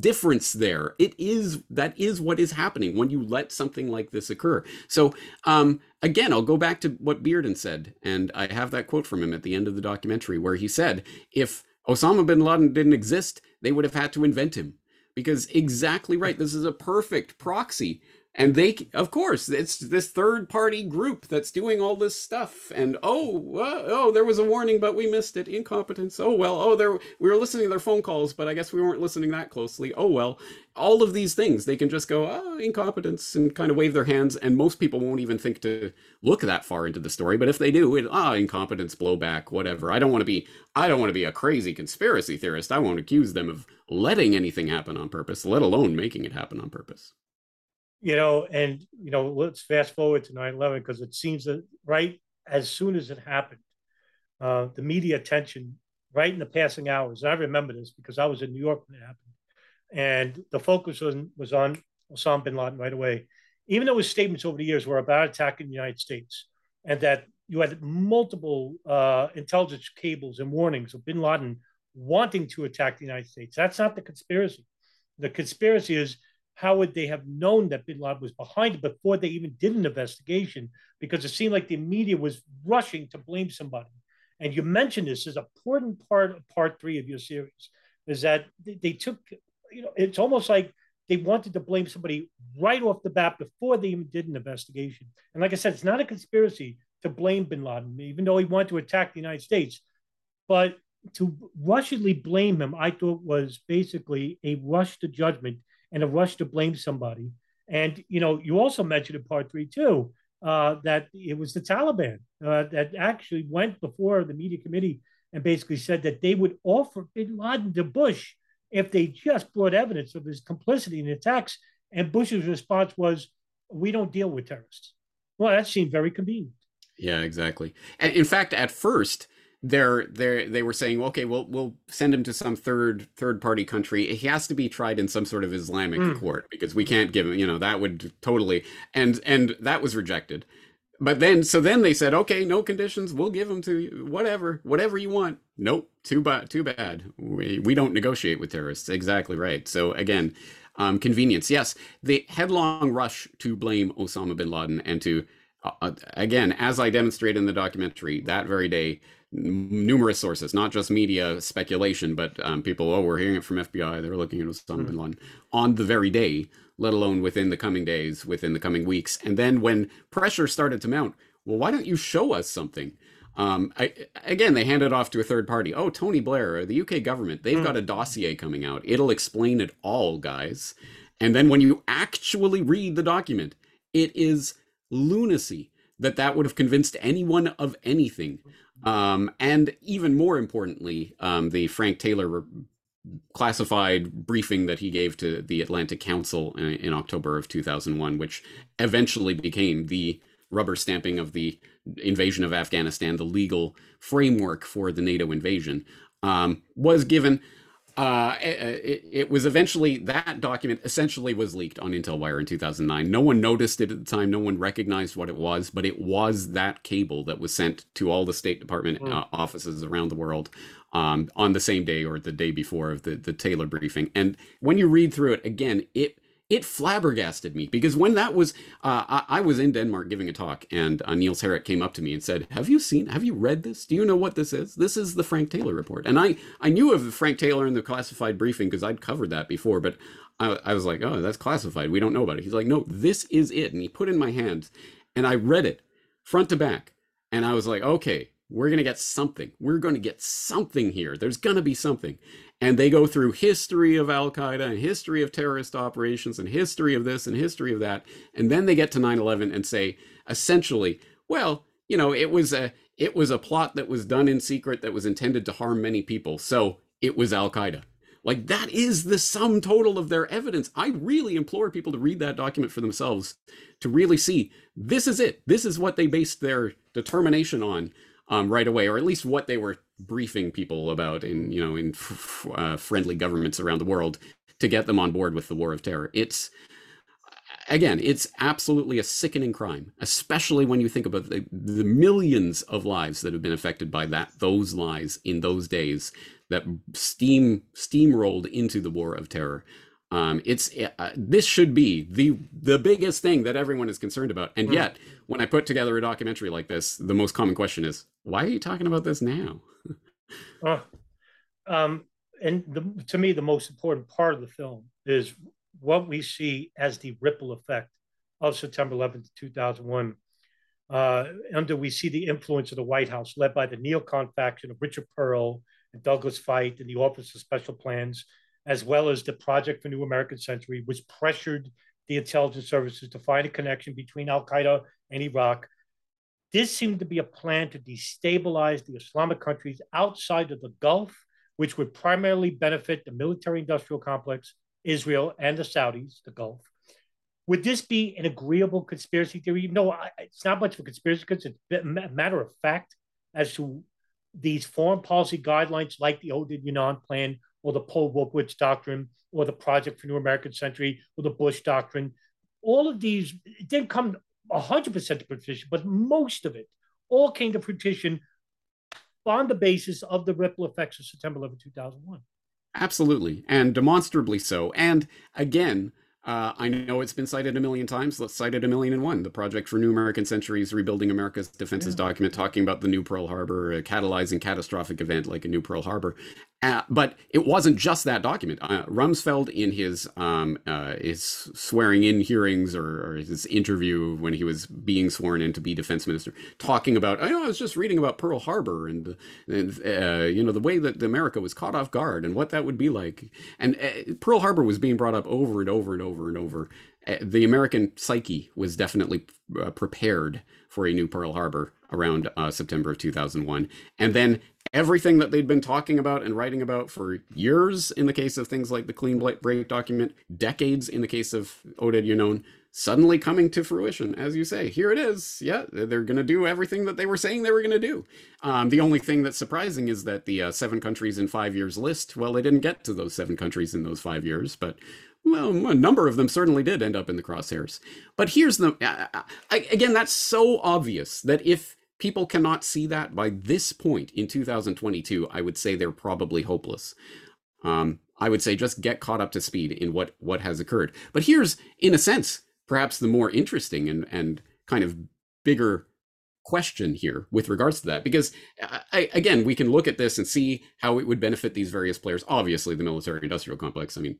difference there. It is that is what is happening when you let something like this occur. So um again i'll go back to what bearden said and i have that quote from him at the end of the documentary where he said if osama bin laden didn't exist they would have had to invent him. Because exactly right this is a perfect proxy and they of course it's this third party group that's doing all this stuff. And oh uh, oh there was a warning but we missed it. Incompetence. Oh well oh there we were listening to their phone calls but i guess we weren't listening that closely. Oh well all of these things they can just go oh incompetence and kind of wave their hands and most people won't even think to look that far into the story. But if they do it ah incompetence blowback whatever. I don't want to be i don't want to be a crazy conspiracy theorist. I won't accuse them of letting anything happen on purpose let alone making it happen on purpose you know, and you know, let's fast forward to 9-11 because it seems that right as soon as it happened, uh, the media attention right in the passing hours. I remember this because I was in New York when it happened, and the focus was, was on Osama bin Laden right away. Even though his statements over the years were about attacking the United States, and that you had multiple uh, intelligence cables and warnings of bin Laden wanting to attack the United States. That's not the conspiracy. The conspiracy is how would they have known that bin Laden was behind it before they even did an investigation? Because it seemed like the media was rushing to blame somebody. And you mentioned this as a important part of part three of your series, is that they, took, you know, it's almost like they wanted to blame somebody right off the bat before they even did an investigation. And like I said, it's not a conspiracy to blame bin Laden, even though he wanted to attack the United States. But to rushedly blame him, I thought was basically a rush to judgment and a rush to blame somebody. And you know, you also mentioned in part three too uh, that it was the Taliban uh, that actually went before the media committee and basically said that they would offer Bin Laden to Bush if they just brought evidence of his complicity in the attacks. And Bush's response was, "We don't deal with terrorists." Well, that seemed very convenient. Yeah, exactly. And in fact, at first, they're they they were saying okay we'll we'll send him to some third third party country. He has to be tried in some sort of islamic mm. court because we can't give him you know that would totally and and that was rejected. But then so then they said okay no conditions we'll give him to you whatever whatever you want. Nope too bad too bad. We, we don't negotiate with terrorists. Exactly right. So again um, convenience. Yes the headlong rush to blame osama bin laden and to uh, uh again as i demonstrate in the documentary that very day numerous sources, not just media speculation, but um, people, oh, we're hearing it from FBI, they're looking at Osama bin Laden on the very day, let alone within the coming days, within the coming weeks. And then when pressure started to mount, well, why don't you show us something? Um, I, again, they handed it off to a third party. Oh, Tony Blair, the UK government, they've mm. got a dossier coming out. It'll explain it all, guys. And then when you actually read the document, it is lunacy that that would have convinced anyone of anything. Um, and even more importantly, um, the Frank Taylor classified briefing that he gave to the Atlantic Council in, in, October of 2001, which eventually became the rubber stamping of the invasion of Afghanistan, the legal framework for the NATO invasion, um, was given uh, it, it, was eventually that document essentially was leaked on IntelWire in 2009. No one noticed it at the time. No one recognized what it was, but it was that cable that was sent to all the State Department mm. uh, offices around the world um, on the same day or the day before of the the Taylor briefing. And when you read through it again, it it flabbergasted me because when that was, uh, I, I, was in Denmark giving a talk, and uh, Niels Harrit came up to me and said, "Have you seen? Have you read this? Do you know what this is? This is the Frank Taylor report." And I I knew of Frank Taylor and the classified briefing because I'd covered that before, but I, I was like, "Oh, that's classified. We don't know about it." He's like, "No, this is it," and he put in my hands, and I read it front to back, and I was like, "Okay." We're going to get something. We're going to get something here. There's going to be something and they go through history of Al Qaeda and history of terrorist operations and history of this and history of that, and then they get to 9/11 and say essentially, well, you know, it was a it was a plot that was done in secret that was intended to harm many people, so it was Al Qaeda. Like that is the sum total of their evidence. I really implore people to read that document for themselves to really see this is it. This is what they based their determination on um, right away, or at least what they were briefing people about in you know in f- uh, friendly governments around the world to get them on board with the war of terror. It's again, it's absolutely a sickening crime, especially when you think about the, the, millions of lives that have been affected by that those lies in those days that steam steamrolled into the war of terror. Um, it's uh, this should be the the biggest thing that everyone is concerned about, and hmm. yet when I put together a documentary like this, the most common question is, "Why are you talking about this now?" Uh, um, and the, to me, the most important part of the film is what we see as the ripple effect of September 11th, 2001. Uh, under we see the influence of the White House, led by the neocon faction of Richard Perle and Douglas Feith and the Office of Special Plans, as well as the Project for New American Century, which pressured the intelligence services to find a connection between Al Qaeda and Iraq. This seemed to be a plan to destabilize the Islamic countries outside of the Gulf, which would primarily benefit the military industrial complex Israel, and the Saudis, the Gulf. Would this be an agreeable conspiracy theory? No, it's not much of a conspiracy because it's a matter of fact as to these foreign policy guidelines like the Oded Yinon plan or the Paul Wolfowitz doctrine or the Project for New American Century or the Bush doctrine. All of these didn't come 100% to fruition, but most of it all came to fruition on the basis of the ripple effects of September 11, 2001. Absolutely, and demonstrably so. And again, uh, I know it's been cited a million times. Let's cite it a million and one. The Project for New American Centuries, Rebuilding America's Defenses yeah. document talking about the new Pearl Harbor, a catalyzing catastrophic event like a new Pearl Harbor. Uh, but it wasn't just that document. Uh, Rumsfeld, in his um, uh, his swearing in hearings or, or, his interview when he was being sworn in to be defense minister, talking about, oh, I was just reading about Pearl Harbor and, and uh, you know the way that America was caught off guard and what that would be like. And uh, Pearl Harbor was being brought up over and over and over and over. Uh, the American psyche was definitely prepared for a new Pearl Harbor around September of 2001, and then everything that they'd been talking about and writing about for years in the case of things like the clean break document decades in the case of oded yinon suddenly coming to fruition. As you say here it is. Yeah they're going to do everything that they were saying they were going to do. Um, the only thing that's surprising is that the uh, seven countries in five years list well they didn't get to those seven countries in those five years but well, a number of them certainly did end up in the crosshairs. But here's the I, again, that's so obvious that if people cannot see that by this point in 2022, I would say they're probably hopeless. Um, I would say just get caught up to speed in what what has occurred. But here's, in a sense, perhaps the more interesting and and kind of bigger question here with regards to that because I, again we can look at this and see how it would benefit these various players obviously the military industrial complex i mean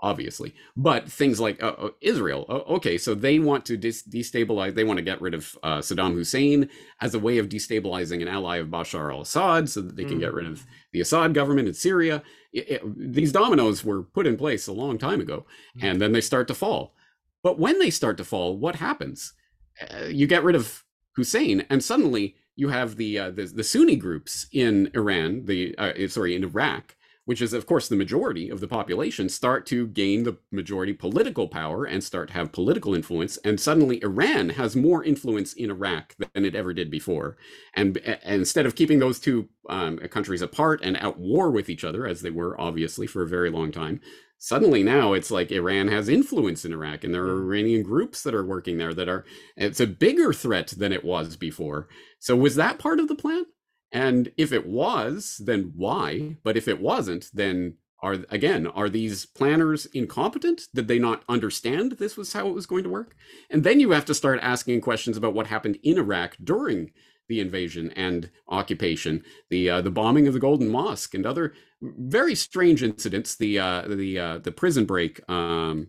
obviously. But things like uh, uh Israel, okay, so they want to dis- destabilize, they want to get rid of uh, Saddam Hussein as a way of destabilizing an ally of Bashar al Assad so that they can mm. get rid of the Assad government in Syria. It, it, these dominoes were put in place a long time ago, mm. and then they start to fall. But when they start to fall, what happens? Uh, you get rid of Hussein, and suddenly you have the, uh, the, the Sunni groups in Iran, the uh, sorry in Iraq, which is of course the majority of the population, start to gain the majority political power and start to have political influence. And suddenly Iran has more influence in Iraq than it ever did before. And, and instead of keeping those two um, countries apart and at war with each other, as they were obviously for a very long time, suddenly now it's like Iran has influence in Iraq and there are Iranian groups that are working there that are, it's a bigger threat than it was before. So was that part of the plan? And if it was, then why? But if it wasn't, then are again, are these planners incompetent? Did they not understand this was how it was going to work? And then you have to start asking questions about what happened in Iraq during the invasion and occupation, the uh, the bombing of the Golden Mosque, and other very strange incidents. The uh, the uh, the prison break. Um,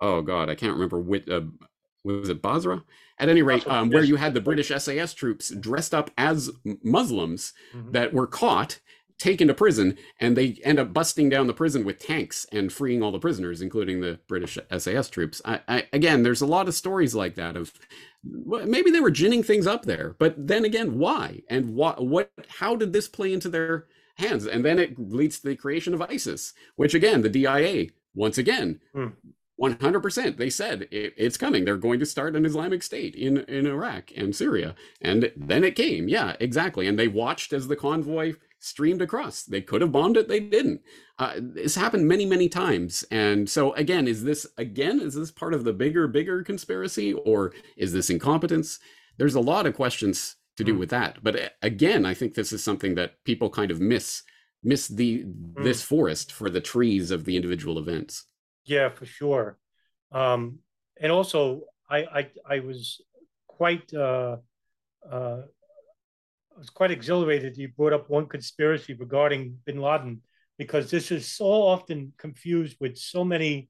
oh God, I can't remember which. Was it Basra? At any rate, um, where you had the British SAS troops dressed up as Muslims mm-hmm. that were caught, taken to prison, and they end up busting down the prison with tanks and freeing all the prisoners, including the British SAS troops. I, I, again, there's a lot of stories like that of maybe they were ginning things up there, but then again, why and what? What? How did this play into their hands. And then it leads to the creation of ISIS, which again, the DIA, once again, Hmm. 100%, they said it, it's coming. They're going to start an Islamic State in, in Iraq and Syria. And then it came. Yeah, exactly. And they watched as the convoy streamed across. They could have bombed it, they didn't. Uh, this happened many, many times. And so, again, is this, again, is this part of the bigger, bigger conspiracy or is this incompetence? There's a lot of questions to do Mm. with that. But uh, again, I think this is something that people kind of miss miss the this forest for the trees of the individual events. Yeah, for sure. Um, and also, I, I I was quite uh, uh, I was quite exhilarated. You brought up one conspiracy regarding Bin Laden because this is so often confused with so many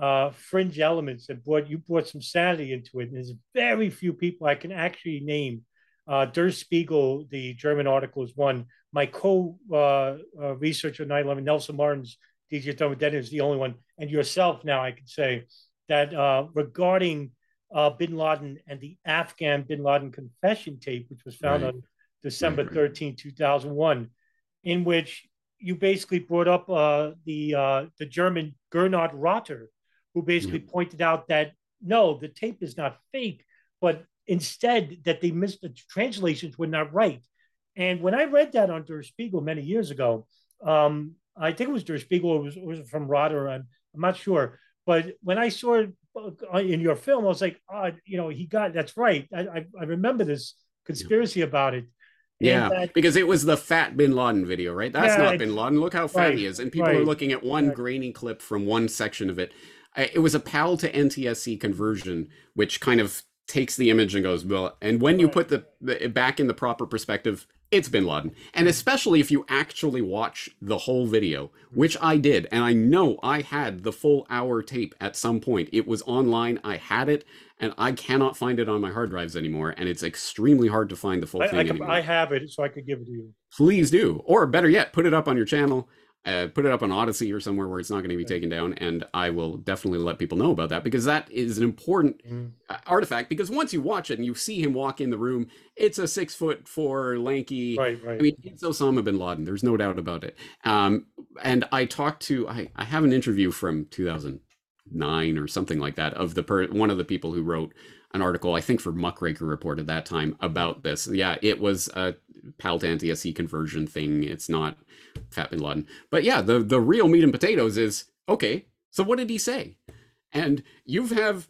uh, fringe elements that brought you brought some sanity into it. And there's very few people I can actually name. Uh, Der Spiegel, the German article, is one. My co uh, uh, researcher, 9 11, Nelson Martin's DJ Thermodenic is the only one. And yourself, now I can say that uh, regarding uh, bin Laden and the Afghan bin Laden confession tape, which was found Right. on December Right, right. 13, 2001, in which you basically brought up uh, the uh, the German Gernot Rotter, who basically pointed out that no, the tape is not fake, but instead that they missed the translations were not right. And when I read that on Der Spiegel many years ago, um, I think it was Der Spiegel, it was, or was from Rotter, I'm, I'm not sure. But when I saw it uh, in your film, I was like, oh, you know, he got that's right. I, I, I remember this conspiracy about it. Yeah, that- because it was the fat Bin Laden video, right? That's Yeah, not Bin Laden. Look how fat right, he is. And people are looking at one right. grainy clip from one section of it. It was a PAL to NTSC conversion, which kind of takes the image and goes, well, and when you put the, the back in the proper perspective, it's Bin Laden. And especially if you actually watch the whole video, which I did, and I know I had the full hour tape at some point. It was online, I had it, and I cannot find it on my hard drives anymore, and it's extremely hard to find the full I, thing I, anymore I have it, so I could give it to you. please do. Or better yet put it up on your channel uh, put it up on odysee or somewhere where it's not going to be taken down and i will definitely let people know about that because that is an important uh, artifact because once you watch it and you see him walk in the room it's a six foot four lanky Right, right. I mean, it's Osama bin Laden. There's no doubt about it. Um, and I talked to, I, I have an interview from 2009 or something like that of the per, one of the people who wrote an article, I think for Muckraker Report at that time about this. Yeah, it was a PAL NTSC conversion thing. It's not Fat bin Laden. But yeah, the, the real meat and potatoes is okay, so what did he say? And you have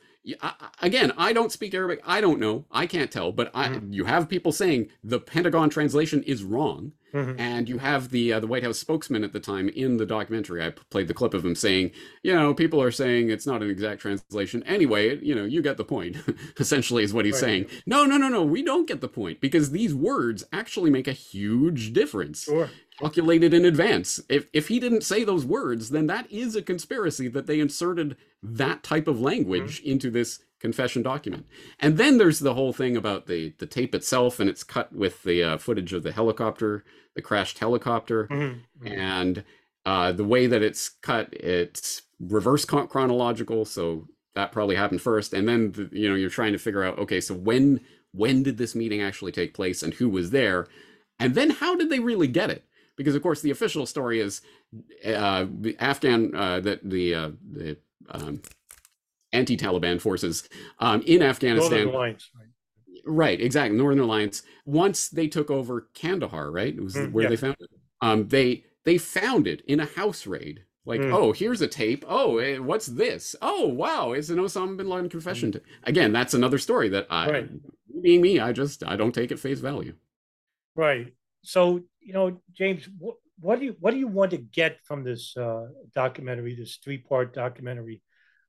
again, I don't speak Arabic. I don't know. I can't tell. But I, you have people saying the Pentagon translation is wrong, Mhm. and you have the uh, the White House spokesman at the time in the documentary. I played the clip of him saying, you know, people are saying it's not an exact translation. Anyway, you know, you get the point. Essentially, is what he's Right. saying. No, no, no, no. We don't get the point because these words actually make a huge difference Sure. Calculated in advance. If if he didn't say those words, then that is a conspiracy that they inserted that type of language into this confession document. And then there's the whole thing about the the tape itself, and it's cut with the uh, footage of the helicopter, the crashed helicopter, Mhm. and uh, the way that it's cut, it's reverse chronological. So that probably happened first, and then the, you know you're trying to figure out okay, so when when did this meeting actually take place, and who was there, and then how did they really get it? Because of course the official story is uh, the Afghan uh, that the uh, the um, anti-Taliban forces um, in Afghanistan. Alliance. Right. Right, exactly. Northern Alliance. Once they took over Kandahar, right? It was Mm, where yeah. they found it. Um, they they found it in a house raid. Like, Mm. oh, here's a tape. Oh, eh, what's this? Oh, wow, it's an Osama bin Laden confession. tape. Again, that's another story that I, Mm. Right. being me, I just I don't take at face value. Right. So, you know, James, what, what do you what do you want to get from this uh, documentary, this three part documentary?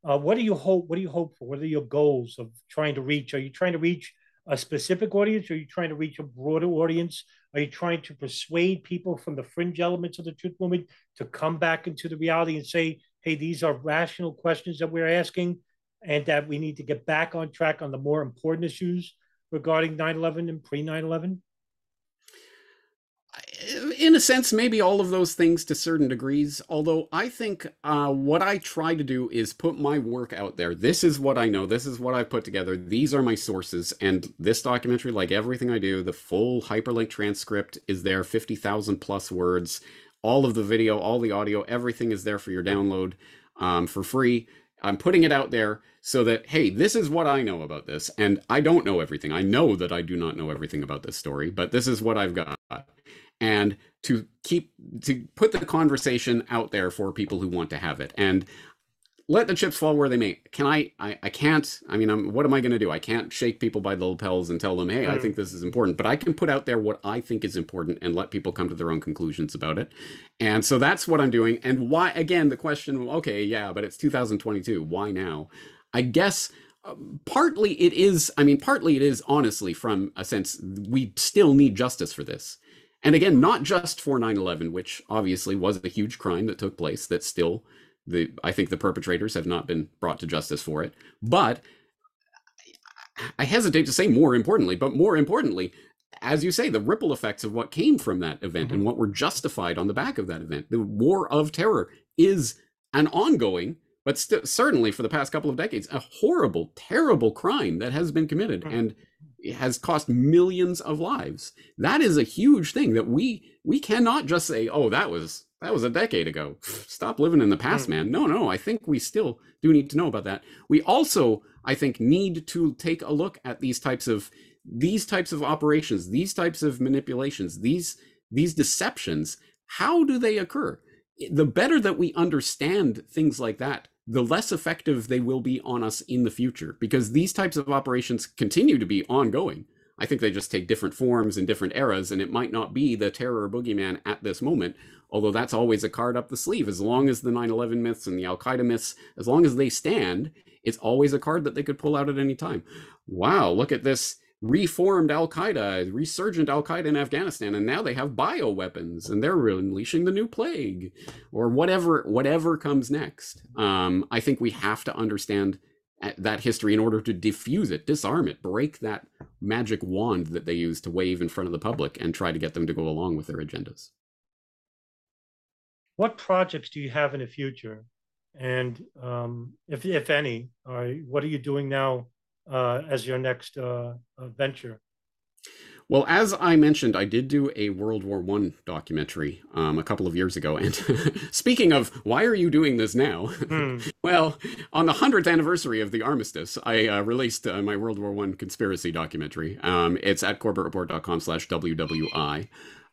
Uh, what do you hope? What do you hope for? What are your goals of trying to reach? Are you trying to reach a specific audience? Are you trying to reach a broader audience? Are you trying to persuade people from the fringe elements of the truth movement to come back into the reality and say, "Hey, these are rational questions that we're asking, and that we need to get back on track on the more important issues regarding 9/11 and pre 9/11"? In a sense, maybe all of those things to certain degrees. Although I think uh, what I try to do is put my work out there. This is what I know. This is what I've put together. These are my sources. And this documentary, like everything I do, the full hyperlink transcript is there, 50,000 plus words. All of the video, all the audio, everything is there for your download um, for free. I'm putting it out there so that, hey, this is what I know about this. And I don't know everything. I know that I do not know everything about this story, but this is what I've got and to keep to put the conversation out there for people who want to have it and let the chips fall where they may. Can i i, I can't i mean I'm, what am i going to do? I can't shake people by the lapels and tell them hey i think this is important but i can put out there what i think is important and let people come to their own conclusions about it. And so that's what i'm doing and why again the question okay yeah but it's 2022 why now? I guess um, partly it is i mean partly it is honestly from a sense we still need justice for this and again, not just for 9 11, which obviously was a huge crime that took place that still the I think the perpetrators have not been brought to justice for it. But I hesitate to say more importantly, but more importantly, as you say, the ripple effects of what came from that event mm-hmm. and what were justified on the back of that event. The war of terror is an ongoing, but st- certainly for the past couple of decades, a horrible, terrible crime that has been committed. Mm-hmm. And has cost millions of lives. That is a huge thing that we we cannot just say, "Oh, that was that was a decade ago. Stop living in the past, mm. man." No, no, I think we still do need to know about that. We also, I think, need to take a look at these types of these types of operations, these types of manipulations, these these deceptions. How do they occur? The better that we understand things like that, the less effective they will be on us in the future because these types of operations continue to be ongoing. I think they just take different forms in different eras, and it might not be the terror boogeyman at this moment, although that's always a card up the sleeve. As long as the 9 11 myths and the Al Qaeda myths, as long as they stand, it's always a card that they could pull out at any time. Wow, look at this reformed Al Qaeda, resurgent Al Qaeda in Afghanistan, and now they have bioweapons and they're unleashing the new plague, or whatever whatever comes next. Um, I think we have to understand uh, that history in order to diffuse it, disarm it, break that magic wand that they use to wave in front of the public, and try to get them to go along with their agendas. What projects do you have in the future, and um, if if any, what are you doing now uh, as your next uh, uh, venture? Well, as I mentioned, I did do a World War One documentary um, a couple of years ago. And speaking of, why are you doing this now? Hmm. well, on the hundredth anniversary of the armistice, I uh, released uh, my World War One conspiracy documentary. Um, it's at corbettreport.com/wwi,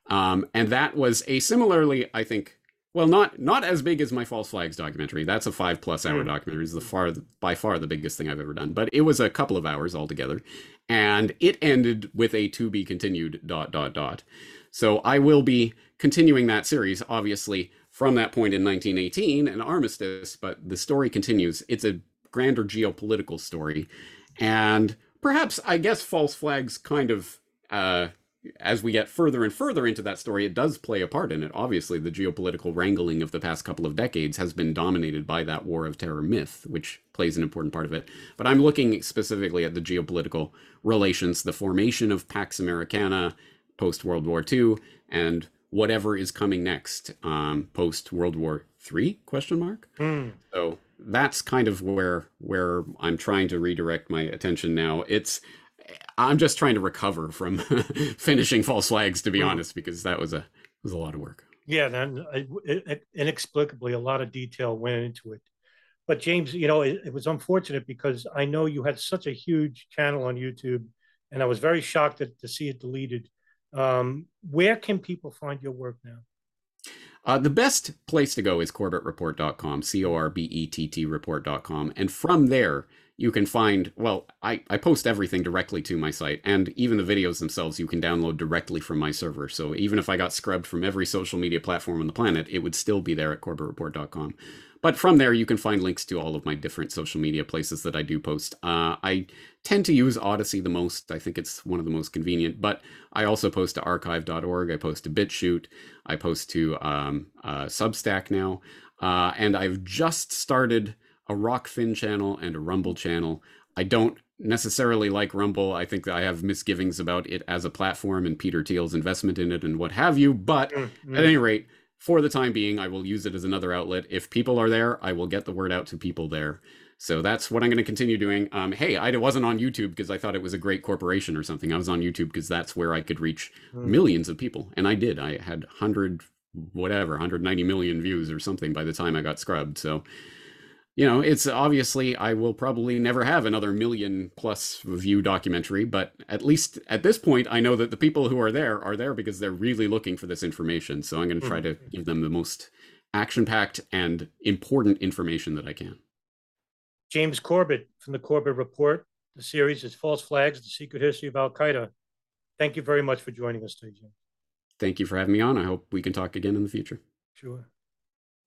um, and that was a similarly, I think, well, not not as big as my false flags documentary. That's a five plus hour mm. documentary. It's the far by far the biggest thing I've ever done. But it was a couple of hours altogether, and it ended with a to be continued dot dot dot. So I will be continuing that series, obviously from that point in 1918, an armistice. But the story continues. It's a grander geopolitical story, and perhaps I guess false flags kind of. Uh, as we get further and further into that story, it does play a part in it. Obviously, the geopolitical wrangling of the past couple of decades has been dominated by that war of terror myth, which plays an important part of it. But I'm looking specifically at the geopolitical relations, the formation of Pax Americana post World War II, and whatever is coming next um, post World War III? Question mark. Mm. So that's kind of where where I'm trying to redirect my attention now. It's I'm just trying to recover from finishing false flags, to be mm. honest, because that was a was a lot of work. Yeah, then it, inexplicably, a lot of detail went into it. But James, you know, it, it, was unfortunate because I know you had such a huge channel on YouTube, and I was very shocked to, to see it deleted. Um, where can people find your work now? Uh, the best place to go is corbettreport.com, C O R B E T T report.com. And from there, you can find, well, I, I post everything directly to my site, and even the videos themselves you can download directly from my server. So even if I got scrubbed from every social media platform on the planet, it would still be there at corbettreport.com. But from there, you can find links to all of my different social media places that I do post. Uh, I tend to use Odysee the most. I think it's one of the most convenient. But I also post to archive.org. I post to BitChute. I post to um, uh, Substack now. Uh, and I've just started a Rokfin channel and a Rumble channel. I don't necessarily like Rumble. I think that I have misgivings about it as a platform and Peter Thiel's investment in it and what have you. But Mm-hmm. at any rate, for the time being, I will use it as another outlet. If people are there, I will get the word out to people there. So that's what I'm going to continue doing. Um, hey, I wasn't on YouTube because I thought it was a great corporation or something. I was on YouTube because that's where I could reach millions of people, and I did. I had hundred, whatever, 190 million views or something by the time I got scrubbed. So, you know, it's obviously I will probably never have another million plus view documentary, but at least at this point, I know that the people who are there are there because they're really looking for this information. So I'm going to try mm-hmm. to give them the most action-packed and important information that I can. James Corbett from the Corbett Report. The series is False Flags, The Secret History of Al Qaeda. Thank you very much for joining us today, James. Thank you for having me on. I hope we can talk again in the future. Sure.